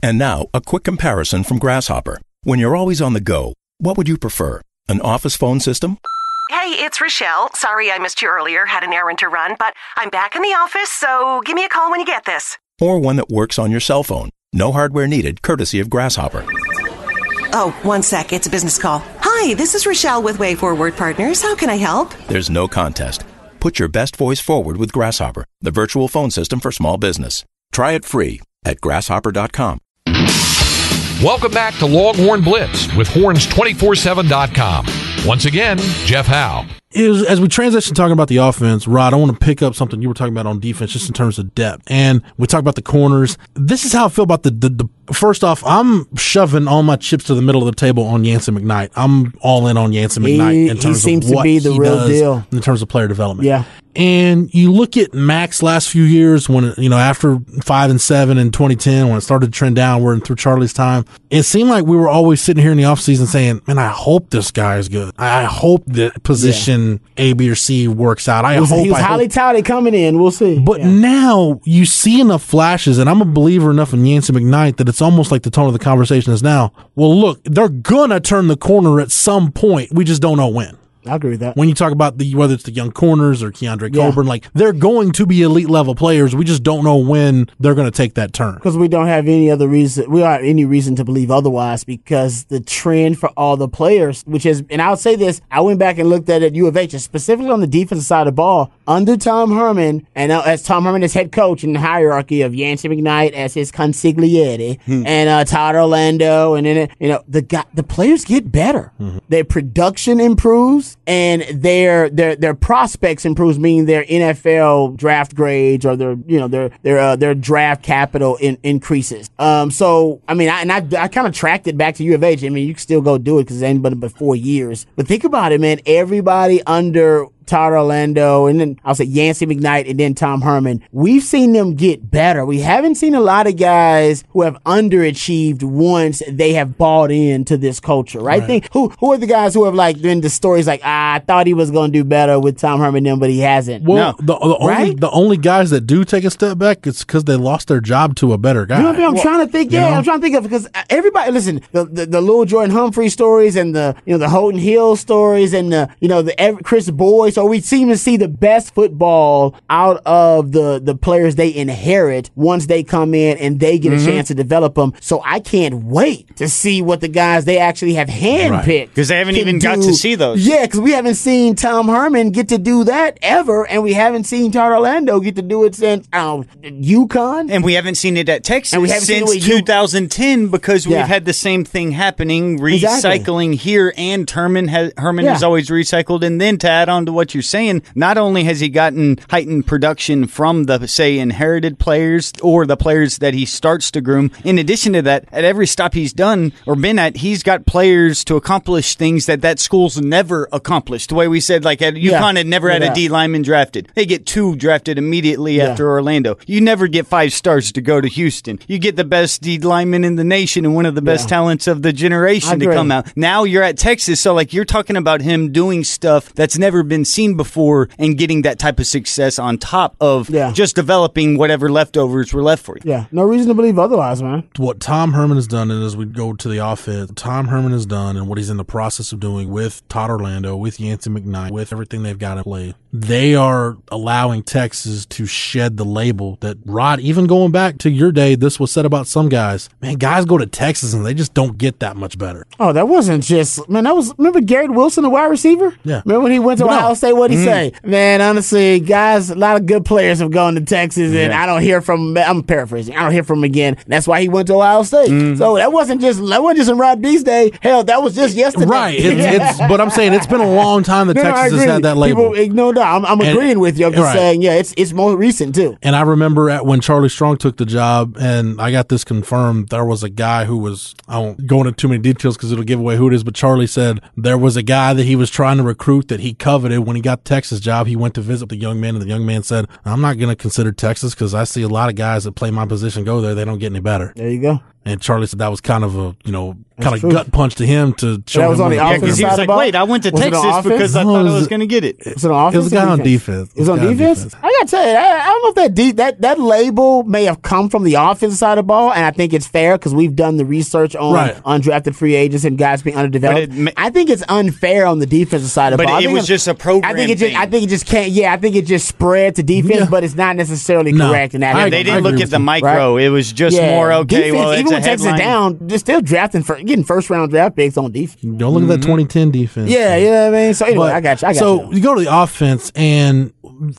And now, a quick comparison from Grasshopper. When you're always on the go, what would you prefer? An office phone system? Hey, it's Rochelle. Sorry I missed you earlier. Had an errand to run, but I'm back in the office, so give me a call when you get this. Or one that works on your cell phone? No hardware needed, courtesy of Grasshopper. Oh, one sec. It's a business call. Hi, this is Rochelle with Way Forward Partners. How can I help? There's no contest. Put your best voice forward with Grasshopper, the virtual phone system for small business. Try it free at grasshopper.com. Welcome back to Longhorn Blitz with horns247.com. Once again, Jeff Howe. Is as we transition talking about the offense, Rod, I want to pick up something you were talking about on defense, just in terms of depth. And we talk about the corners. This is how I feel about the, the, the first off, I'm shoving all my chips to the middle of the table on Yancey McKnight. I'm all in on Yancey He- McKnight in he terms seems of to what be the he real does deal. in terms of player development. Yeah. And you look at Mack's last few years when, you know, after five and seven in 2010, when it started to trend downward and through Charlie's time, it seemed like we were always sitting here in the offseason saying, man, I hope this guy is good. I hope that position A, B, or C works out. I He was, hope he was I hope- highly touted coming in. We'll see. but now you see enough flashes, and I'm a believer enough in Yancey McKnight that it's almost like the tone of the conversation is now. Well, look, they're gonna turn the corner at some point. We just don't know when. I agree with that. When you talk about the whether it's the young corners or Keondre Yeah. Coburn, like they're going to be elite level players. We just don't know when they're going to take that turn. because we don't have any other reason we don't have any reason to believe otherwise because the trend for all the players which is and i'll say this i went back and looked at it at u of h specifically on the defensive side of the ball under tom herman and uh, as tom herman is head coach in the hierarchy of yancey mcknight as his consigliere and uh, todd orlando and then you know the guy, the players get better their production improves and their their their prospects improves meaning their nfl draft grades or their you know their their uh, their draft capital in, increases. Um so i mean i and i, I kind of tracked it back to u of h. I mean you can still go do it because it's anybody but four years. But think about it man. Everybody under Todd Orlando, and then I'll say Yancey McKnight, and then Tom Herman. We've seen them get better. We haven't seen a lot of guys who have underachieved once they have bought into this culture, right? Right. Think who who are the guys who have like been the stories like ah, I thought he was going to do better with Tom Herman, then but he hasn't. Well, the, the only Right? the only guys that do take a step back, it's because they lost their job to a better guy. You know what I mean? I'm trying to think. you Yeah, know? I'm trying to think of because everybody listen the the, the Lil Jordan Humphrey stories and the you know the Holton Hill stories and the you know the Ev- Kris Boyd. So we seem to see the best football out of the the players they inherit once they come in and they get a Mhm. chance to develop them. So I can't wait to see what the guys they actually have handpicked Because they haven't can even got to see those. Yeah, because we haven't seen Tom Herman get to do that ever, and we haven't seen Todd Orlando get to do it since um, UConn. And we haven't seen it at Texas And we haven't seen it since with you- 2010 because we've had the same thing happening, Exactly. recycling here, and Herman has Herman Yeah. has always recycled. And then to add on to what what you're saying. Not only has he gotten heightened production from the say inherited players or the players that he starts to groom. In addition to that, at every stop he's done or been at, he's got players to accomplish things that that school's never accomplished. The way we said, like at UConn Yeah. had never had Yeah. a D lineman drafted. They get two drafted immediately Yeah. after Orlando. You never get five stars to go to Houston. You get the best D lineman in the nation and one of the best talents of the generation to come out. Now you're at Texas, so like you're talking about him doing stuff that's never been seen before and getting that type of success on top of Yeah. just developing whatever leftovers were left for you. Yeah, no reason to believe otherwise, man. what Tom Herman has done, and as we go to the offense, Tom Herman has done, and what he's in the process of doing with Todd Orlando, with Yancey McKnight, with everything they've got in play, they are allowing Texas to shed the label that Rod. Even going back to your day, this was said about some guys. Man, guys go to Texas and they just don't get that much better. Oh, that wasn't just man. That was remember Garrett Wilson, the wide receiver. Yeah. Remember when he went to No. Ohio State? What would he Mhm. say? Man, honestly, guys, a lot of good players have gone to Texas, and I don't hear from. I'm paraphrasing. I don't hear from him again. That's why he went to Ohio State. Mm-hmm. So that wasn't just that wasn't just in Rod B's day. Hell, that was just yesterday. Right. It's, it's, but I'm saying it's been a long time that No, Texas has had that label. People, no, no, I'm, I'm And- agreeing with you. I'm just right. saying, yeah, it's it's more recent too. And I remember at when Charlie Strong took the job, and I got this confirmed. There was a guy who was I won't go into too many details because it'll give away who it is. But Charlie said there was a guy that he was trying to recruit that he coveted when he got Texas job. He went to visit the young man, and the young man said, "I'm not going to consider Texas because I see a lot of guys that play my position go there. They don't get any better." There you go. And Charlie said that was kind of a you know kind of true. gut punch to him to show that was him on the what he offensive Because he was side of like, the ball? wait, I went to Was it on Texas offense? because I No, thought it I was- was going to get it. Was it offense? It was a or guy on defense. It was on It was a guy on defense. I gotta tell you, I, I don't know if that de- that that label may have come from the offensive side of the ball, and I think it's fair because we've done the research on Right. undrafted free agents and guys being underdeveloped. But it ma- I think it's unfair on the defensive side of the But ball. I it think was it's- just a program I think it just thing. I think it just can't. Yeah, I think it just spread to defense, Yeah. but it's not necessarily No. correct. In that I- angle. They I didn't agree look with at the you. micro. It was just more okay. Defense, well, it's even a when Texas headline. down, they're still drafting for getting first round draft picks on defense. Don't look at that 2010 defense. Yeah, you know what I mean. So anyway, But- I got you. I got so you. you go to the offense, and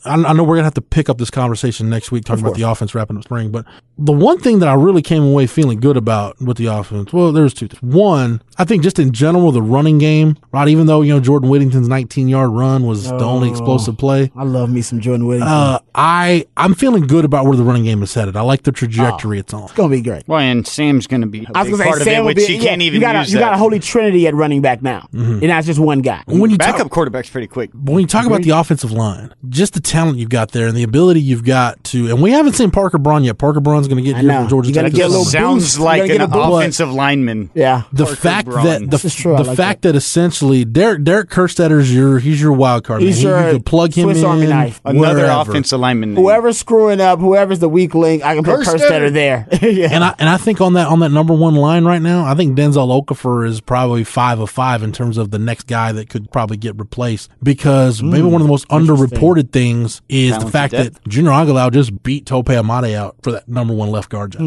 I, I know we're gonna have to pick up this conversation next week talking about the offense wrapping up spring. But the one thing that I really came away feeling good about with the offense, well, there's two things. One, I think just in general, the running game, right? Even though you know Jordan Whittington's 19 yard run was the only Oh. explosive play. I love me some Jordan Whittington. Uh, I I'm feeling good about where the running game is headed. I like the trajectory it's on. it's gonna be great. Well, and Sam's going to be a I was gonna part say of Sam it, will which be. he yeah, can't even you got a, use you got a holy trinity at running back now. Mm-hmm. You're not just one guy. When you talk, Backup quarterback's pretty quick. But when you talk about the offensive line, just the talent you've got there and the ability you've got to, and we haven't seen Parker Braun yet. Parker Braun's going to get I here from Georgia You gotta Tech. get a little summer. Sounds boost. You like gotta get an a boost. offensive lineman. Yeah. the Parker fact Braun. that the, true. The like fact that. essentially Derek Derek Kerstetter's your he's your wild card. He's man. He- your you can plug him Swiss in. Army knife. Another wherever. offensive lineman. name. Whoever's screwing up, whoever's the weak link, I can put Kerstetter. Kerstetter there. And I and I think on that on that number one line right now, I think Denzel Okafor is probably five of five in terms of the next guy that could probably get replaced because maybe one of the most underreported things is the fact that Junior Angilau just beat Tope Imade out for that number one left guard job.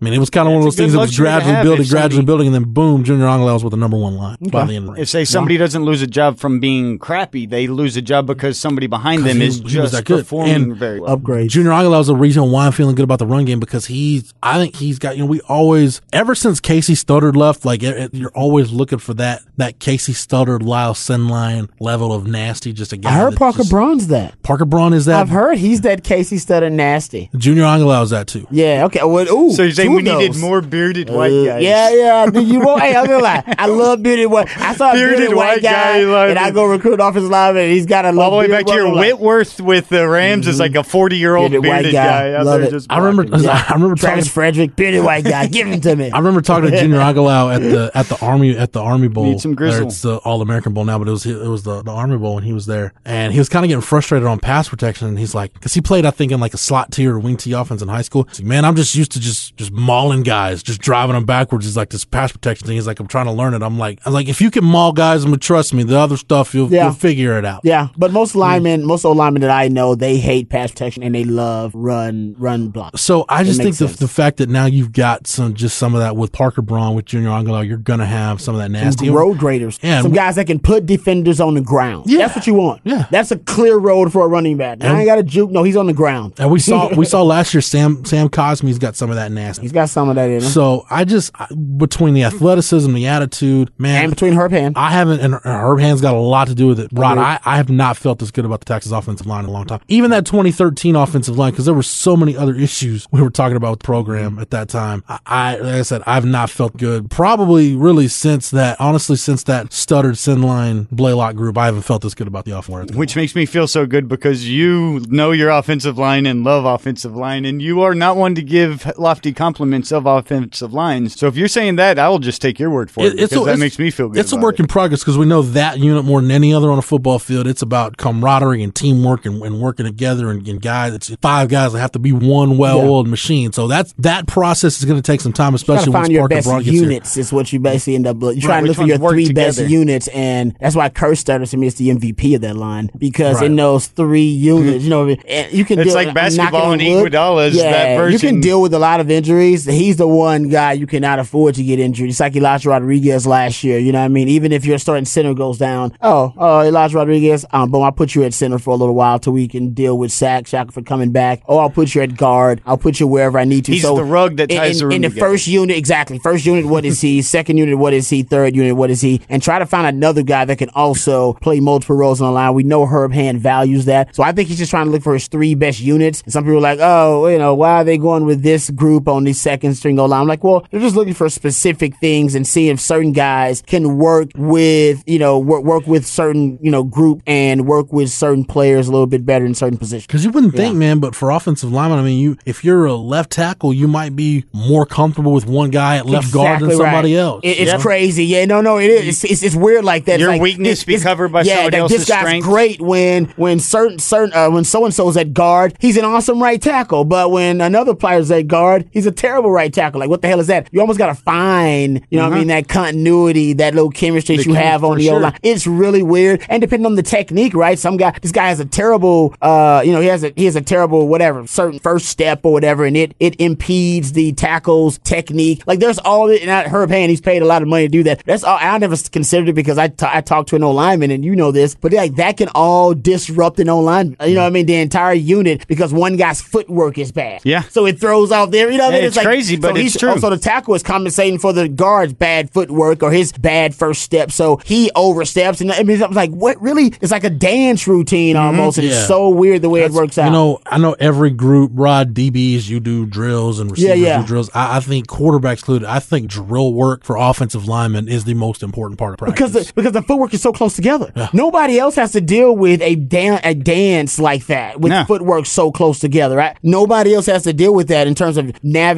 I mean, it was kind of one of those things that was gradually building, if somebody- gradually building, and then boom, Junior Angilau was with the number one line by the end If say somebody doesn't lose a job from being crappy, they lose a job because somebody behind them he- is he was just that good. performing And very well. Upgrade. Junior Angilau is the reason why I'm feeling good about the run game because he's, I think he's got, you know, we always, ever since Casey Studdard left, like it, it- you're always looking for that, that Casey Studdard, Lyle Sendlein level of nasty, just a guy. I heard Parker just- Braun's that. Parker Braun is that. I've heard he's that Casey Studdard nasty. Junior Angilau is that too. Yeah. Okay. Well, ooh, So you're saying two we of needed more bearded white Uh, guys? Yeah, yeah. Do you want? hey, I'm gonna lie. I love bearded white. I saw a bearded, Bearded white white guy, guy, and I uh, go recruit offensive lineman. And he's got a All the way back to your Whitworth with the Rams is like a mm-hmm. 40 year old Bearded bearded, white guy. guy. Love there it. I remember, blocking. I remember Travis talking. Frederick, bearded white guy. Give him to me. I remember talking to Junior Angilau at the at the army at the Army Bowl. Need some grizzle. It's the All American Bowl now, but it was it was the, the Army Bowl, and he was there, and he was kind of getting frustrated on pass protection. And he's like, because he played, I think, in like a slot tier or wing T offense in high school. He's like, man, I'm just used to just just mauling guys, just driving them backwards. He's like this pass protection thing. He's like, I'm trying to learn it. I'm like, I was like, if you can maul guys, I'm gonna trust me. The other stuff, you'll, Yeah. you'll figure it out. Yeah, but most linemen, most old linemen that I know, they hate pass protection and they love run, run block. So I just think the, the fact that now you've got some just some of that with Parker Braun with Junior Angilau, you're gonna have some of that nasty Some road graders. Yeah, Some and- guys that can put defenders on the ground. Yeah. That's what you want. Yeah. That's a clear road for a running back. Now, I ain't got a juke. No, he's on the ground. And we saw we saw last year Sam Sam Cosmi's got some of that nasty. He's got some of that in him. So I just between the athleticism, the attitude, man, and between Herb Hand, I haven't, and Herb Hand's got a lot to do with it. Rod, Agreed. I, I have not felt this good about the Texas offensive line in a long time. Even that 2013 offensive line, because there were so many other issues we were talking about with the program at that time. I, I, like I said, I've not felt good. Probably really since that, honestly, since that Studdard Sendlein Blalock group, I haven't felt this good about the offense. Which makes me feel so good because you know your offensive line and love offensive line, and you are not one to give lofty compliments of offensive lines. So if you're saying that, I will just take your word for it, because that makes me feel good. It's a about work in progress because we know that unit more than any other on a football field. It's about camaraderie and teamwork and, and working together and, and guys. It's five guys that have to be one well-oiled machine. So that's that process is going to take some time, especially gotta once find your Parker best Braun gets units is what you basically end up. You're Right, trying to look for your ones work three best units, and that's why Kerstetter to me is the MVP of that line because Right. in those three units, you know, and you can. It's deal, like basketball knocking and on. Iguodala is yeah, that You can deal with a lot of injuries. He's the one guy you cannot afford to get injured. It's like Elijah Rodriguez last year. You know what I mean? Even if your starting center goes down, oh, oh, Elijah Rodriguez, um, boom, I'll put you at center for a little while till we can deal with Zach Shackelford coming back. Oh, I'll put you at guard. I'll put you wherever I need to. He's so the rug that in- ties in, the room in the together. first unit, exactly. First unit, what is he? Second unit, what is he? Third unit, what is he? And try to find another guy that can also play multiple roles on the line. We know Herb Hand values that. So I think he's just trying to look for his three best units. And some people are like, oh, you know, why are they going with this group on the second string O line? I'm like, well, they're just looking for specific things and seeing if certain guys can work with, you know, work, work with certain, you know, group and work with certain players a little bit better in certain positions. Because you wouldn't think, man, but for offensive lineman, I mean, you if you're a left tackle, you might be more comfortable with one guy at left guard than Exactly somebody right. else. It- it's you know? crazy. Yeah, no, no, it is. It's, it's, it's weird like that. Your like, weakness this- be this- covered by yeah, somebody like, else's This guy's strength. great when when certain certain uh, when so and so's at guard, he's an awesome right tackle. But when another player's at guard, he's a terrible right tackle. Like what the hell is that? You almost got to find, you know, what I mean, that continuity, that little chemistry The that you have on the sure. O line. It's really weird, and depending on the technique, right? Some guy, this guy has a terrible, uh, you know, he has a he has a terrible whatever certain first step or whatever, and it it impedes the tackle's technique. Like there's all it, and I, Herb Hand, he's paid a lot of money to do that. That's all. I never considered it because I I talked to an O lineman, and you know this, but like that can all disrupt an O line. You know what I mean? The entire unit because one guy's footwork is bad. Yeah. So it throws off there. You know what I mean? It's crazy, but so it's he's- true. Also, the tackle is compensating for the guard's bad footwork or his bad first step. So he oversteps, and I mean, I'm like, what? Really? It's like a dance routine mm-hmm. almost, and Yeah. it's so weird the way it works out. You know, I know every group, Rod, DBs, you do drills and receivers Yeah, yeah. do drills. I, I think quarterbacks included. I think drill work for offensive linemen is the most important part of practice. because the, because the footwork is so close together. Nobody else has to deal with a dan- a dance like that with footwork so close together. Right? Nobody else has to deal with that in terms of navigating.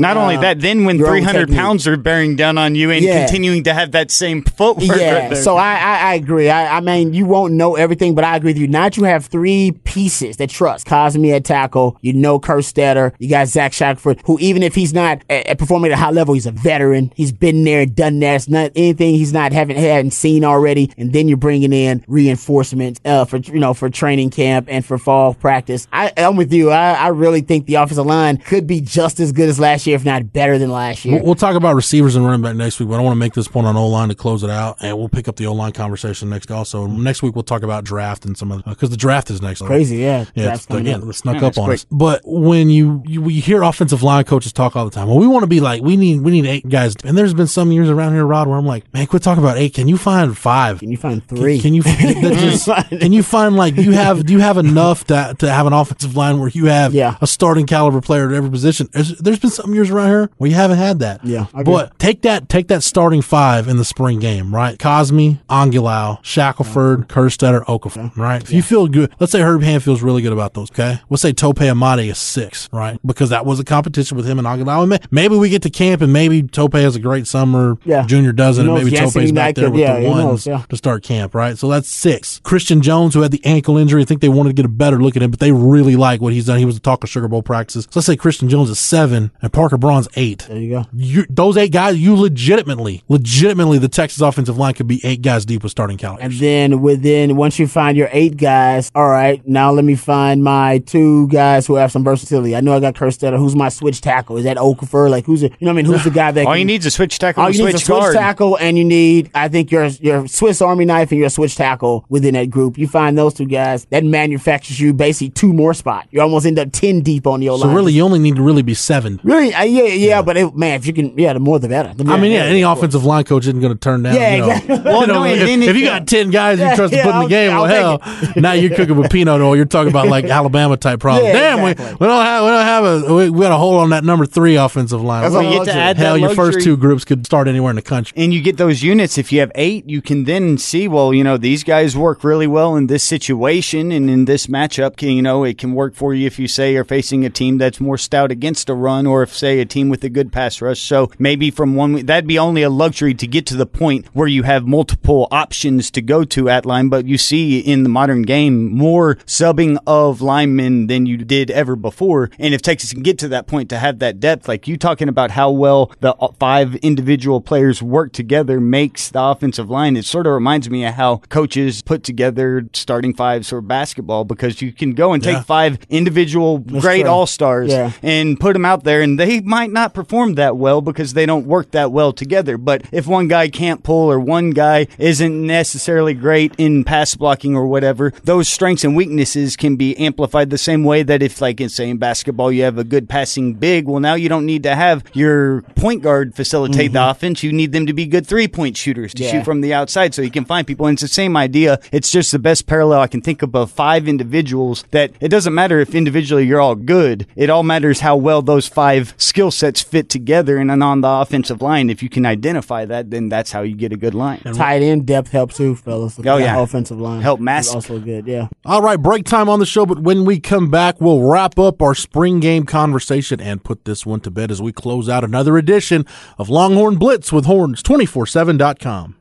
Not only uh, that, then when 300 pounds are bearing down on you and Yeah. continuing to have that same footwork. Yeah, right so I, I I agree. I, I mean, you won't know everything, but I agree with you. Now that you have three pieces that trust Cosmi at tackle, you know Kurt Kerstetter, you got Zach Shackelford, who even if he's not performing at a high level, he's a veteran. He's been there, done that. It's not anything he's not haven't hadn't seen already. And then you're bringing in reinforcements uh, for you know for training camp and for fall practice. I, I'm with you. I, I really think the offensive line could be just as good as last year, if not better than last year. We'll, we'll talk about receivers and running back next week, but I want to make this point on O line to close it out, and we'll pick up the O line conversation next. Also, next week we'll talk about draft and some of because the draft is next. Crazy, yeah. yeah. It's, again, up. snuck Yeah, up on quick. us. But when you, you we hear offensive line coaches talk all the time, well, we want to be like we need we need eight guys, and there's been some years around here, Rod, where I'm like, man, quit talking about eight. Can you find five? Can you find three? Can, you that just, can you find like you have do you have enough to to have an offensive line where you have a starting caliber player at every position? There's been some years around here where you haven't had that. Yeah, but take that take that starting five in the spring game, right? Cosmi, Angilau, Shackelford, Kerstetter, Okafor, right? If you feel good, let's say Herb Hand feels really good about those. Okay, let's say Tope Imade is six, right? Because that was a competition with him and Angilau. And Maybe we get to camp and maybe Tope has a great summer. Yeah. Junior doesn't, and maybe knows? Tope's Jansen back there with yeah, the knows? ones Yeah. to start camp, right? So that's six. Christian Jones, who had the ankle injury, I think they wanted to get a better look at him, but they really like what he's done. He was the talk of Sugar Bowl practices. So let's say Christian Jones is seven and Parker Braun's eight. There you go. You, those eight guys, you legitimately, legitimately, the Texas offensive line could be eight guys deep with starting caliber. And then within once you find your eight guys, all right, now let me find my two guys who have some versatility. I know I got Kerstetter. Who's my switch tackle? Is that Okafor? Like who's it? you know what I mean? Who's the guy that All can- you need is a switch tackle all and you need is a switch guard. tackle, and you need I think your your Swiss Army knife and your switch tackle within that group. You find those two guys that manufactures you basically two more spots. You almost end up ten deep on the O So line. really, you only need to really be seven seven. Really? Uh, yeah, yeah, But it, man, if you can, yeah, the more the better. The more I mean, yeah, the any better. offensive line coach isn't going to turn down. Yeah, you know, exactly. you Well, know, no, and if, then if it- you got ten guys you Yeah, trust to yeah, put in the I'll- game, I'll well, hell, now you're cooking with peanut oil. You're talking about like Alabama type problem. Yeah, Damn, we, exactly. we don't have we don't have a we, we got a hole on that number three offensive line. That's Well, You get to luxury. add hell, your first luxury. two groups could start anywhere in the country. and you get those units if you have eight you can then see well you know these guys work really well in this situation and in this matchup can, you know it can work for you if you say you're facing a team that's more stout against a run or if say a team with a good pass rush so maybe from one that'd be only a luxury to get to the point where you have multiple options to go to at line but you see in the modern game more subbing of linemen than you did ever before and if Texas can get to that point to have that depth like you talking about how well the uh, five individual players work together makes the offensive line. It sort of reminds me of how coaches put together starting fives for basketball because you can go and take Yeah. five individual great true. all stars Yeah. and put them out there and they might not perform that well because they don't work that well together. But if one guy can't pull or one guy isn't necessarily great in pass blocking or whatever, those strengths and weaknesses can be amplified the same way that if like in say in basketball you have a good passing big, well now you don't need to have your point guard facilitate the mm-hmm. offense. You need them to be good three point shooters to Yeah. shoot from the outside so you can find people. And it's the same idea. It's just the best parallel I can think of of five individuals that it doesn't matter if individually you're all good. It all matters how well those five skill sets fit together. And then on the offensive line, if you can identify that, then that's how you get a good line. Tight end depth helps too, fellas. Oh, yeah. offensive line Help is massive. Also good, yeah. All right, break time on the show, but when we come back, we'll wrap up our spring game conversation and put this one to bed as we close out another edition of Longhorn Blitz with Horns247.com.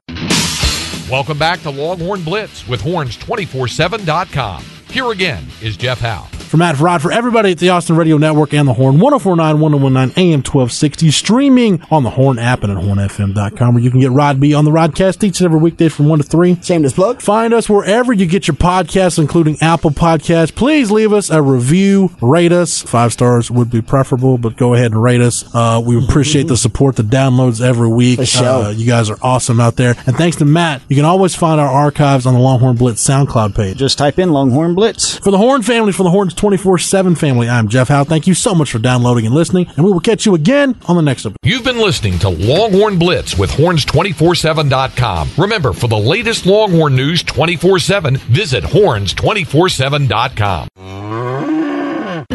Welcome back to Longhorn Blitz with Horns247.com. Here again is Jeff Howe. For Matt Rod, for everybody at the Austin Radio Network and the Horn, 1049, 1019, AM 1260, streaming on the Horn app and at hornfm.com, where you can get Rod B on the Rodcast each and every weekday from 1 to 3. Shameless plug. Find us wherever you get your podcasts, including Apple Podcasts. Please leave us a review, rate us. Five stars would be preferable, but go ahead and rate us. Uh, we appreciate the support, the downloads every week. Uh, you guys are awesome out there. And thanks to Matt, you can always find our archives on the Longhorn Blitz SoundCloud page. Just type in Longhorn Blitz. For the Horn family, for the Horns 24 7 family, I'm Jeff Howe. Thank you so much for downloading and listening, and we will catch you again on the next episode. You've been listening to Longhorn Blitz with Horns247.com. Remember, for the latest Longhorn news 24 7, visit Horns247.com.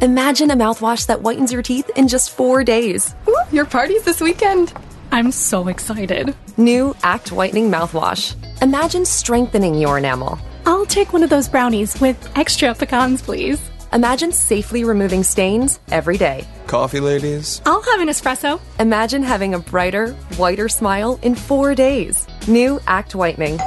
Imagine a mouthwash that whitens your teeth in just four days. Ooh, your party's this weekend. I'm so excited. New Act Whitening Mouthwash. Imagine strengthening your enamel. I'll take one of those brownies with extra pecans, please. Imagine safely removing stains every day. Coffee, ladies. I'll have an espresso. Imagine having a brighter, whiter smile in four days. New Act Whitening.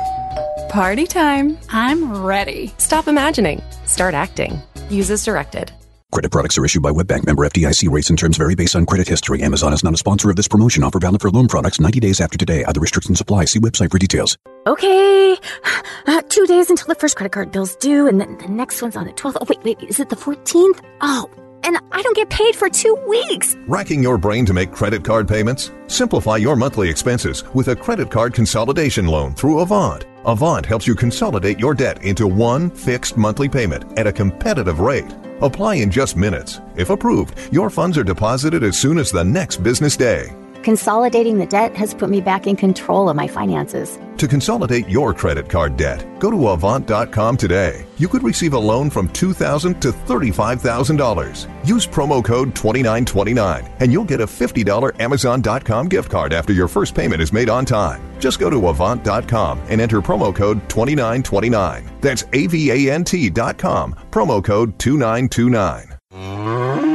Party time. I'm ready. Stop imagining. Start acting. Use as directed. Credit products are issued by WebBank member FDIC. Rates and terms vary based on credit history. Amazon is not a sponsor of this promotion. Offer valid for loan products 90 days after today. Other restrictions apply. See website for details. Okay, uh, two days until the first credit card bill's due, and then the next one's on the 12th. Oh, wait, wait, is it the 14th? Oh, and I don't get paid for two weeks. Racking your brain to make credit card payments? Simplify your monthly expenses with a credit card consolidation loan through Avant. Avant helps you consolidate your debt into one fixed monthly payment at a competitive rate. Apply in just minutes. If approved, your funds are deposited as soon as the next business day. Consolidating the debt has put me back in control of my finances. To consolidate your credit card debt, go to Avant.com today. You could receive a loan from 2,000 to $35,000. Use promo code 2929 and you'll get a $50 Amazon.com gift card after your first payment is made on time. Just go to Avant.com and enter promo code 2929. That's AVANT.com, promo code 2929.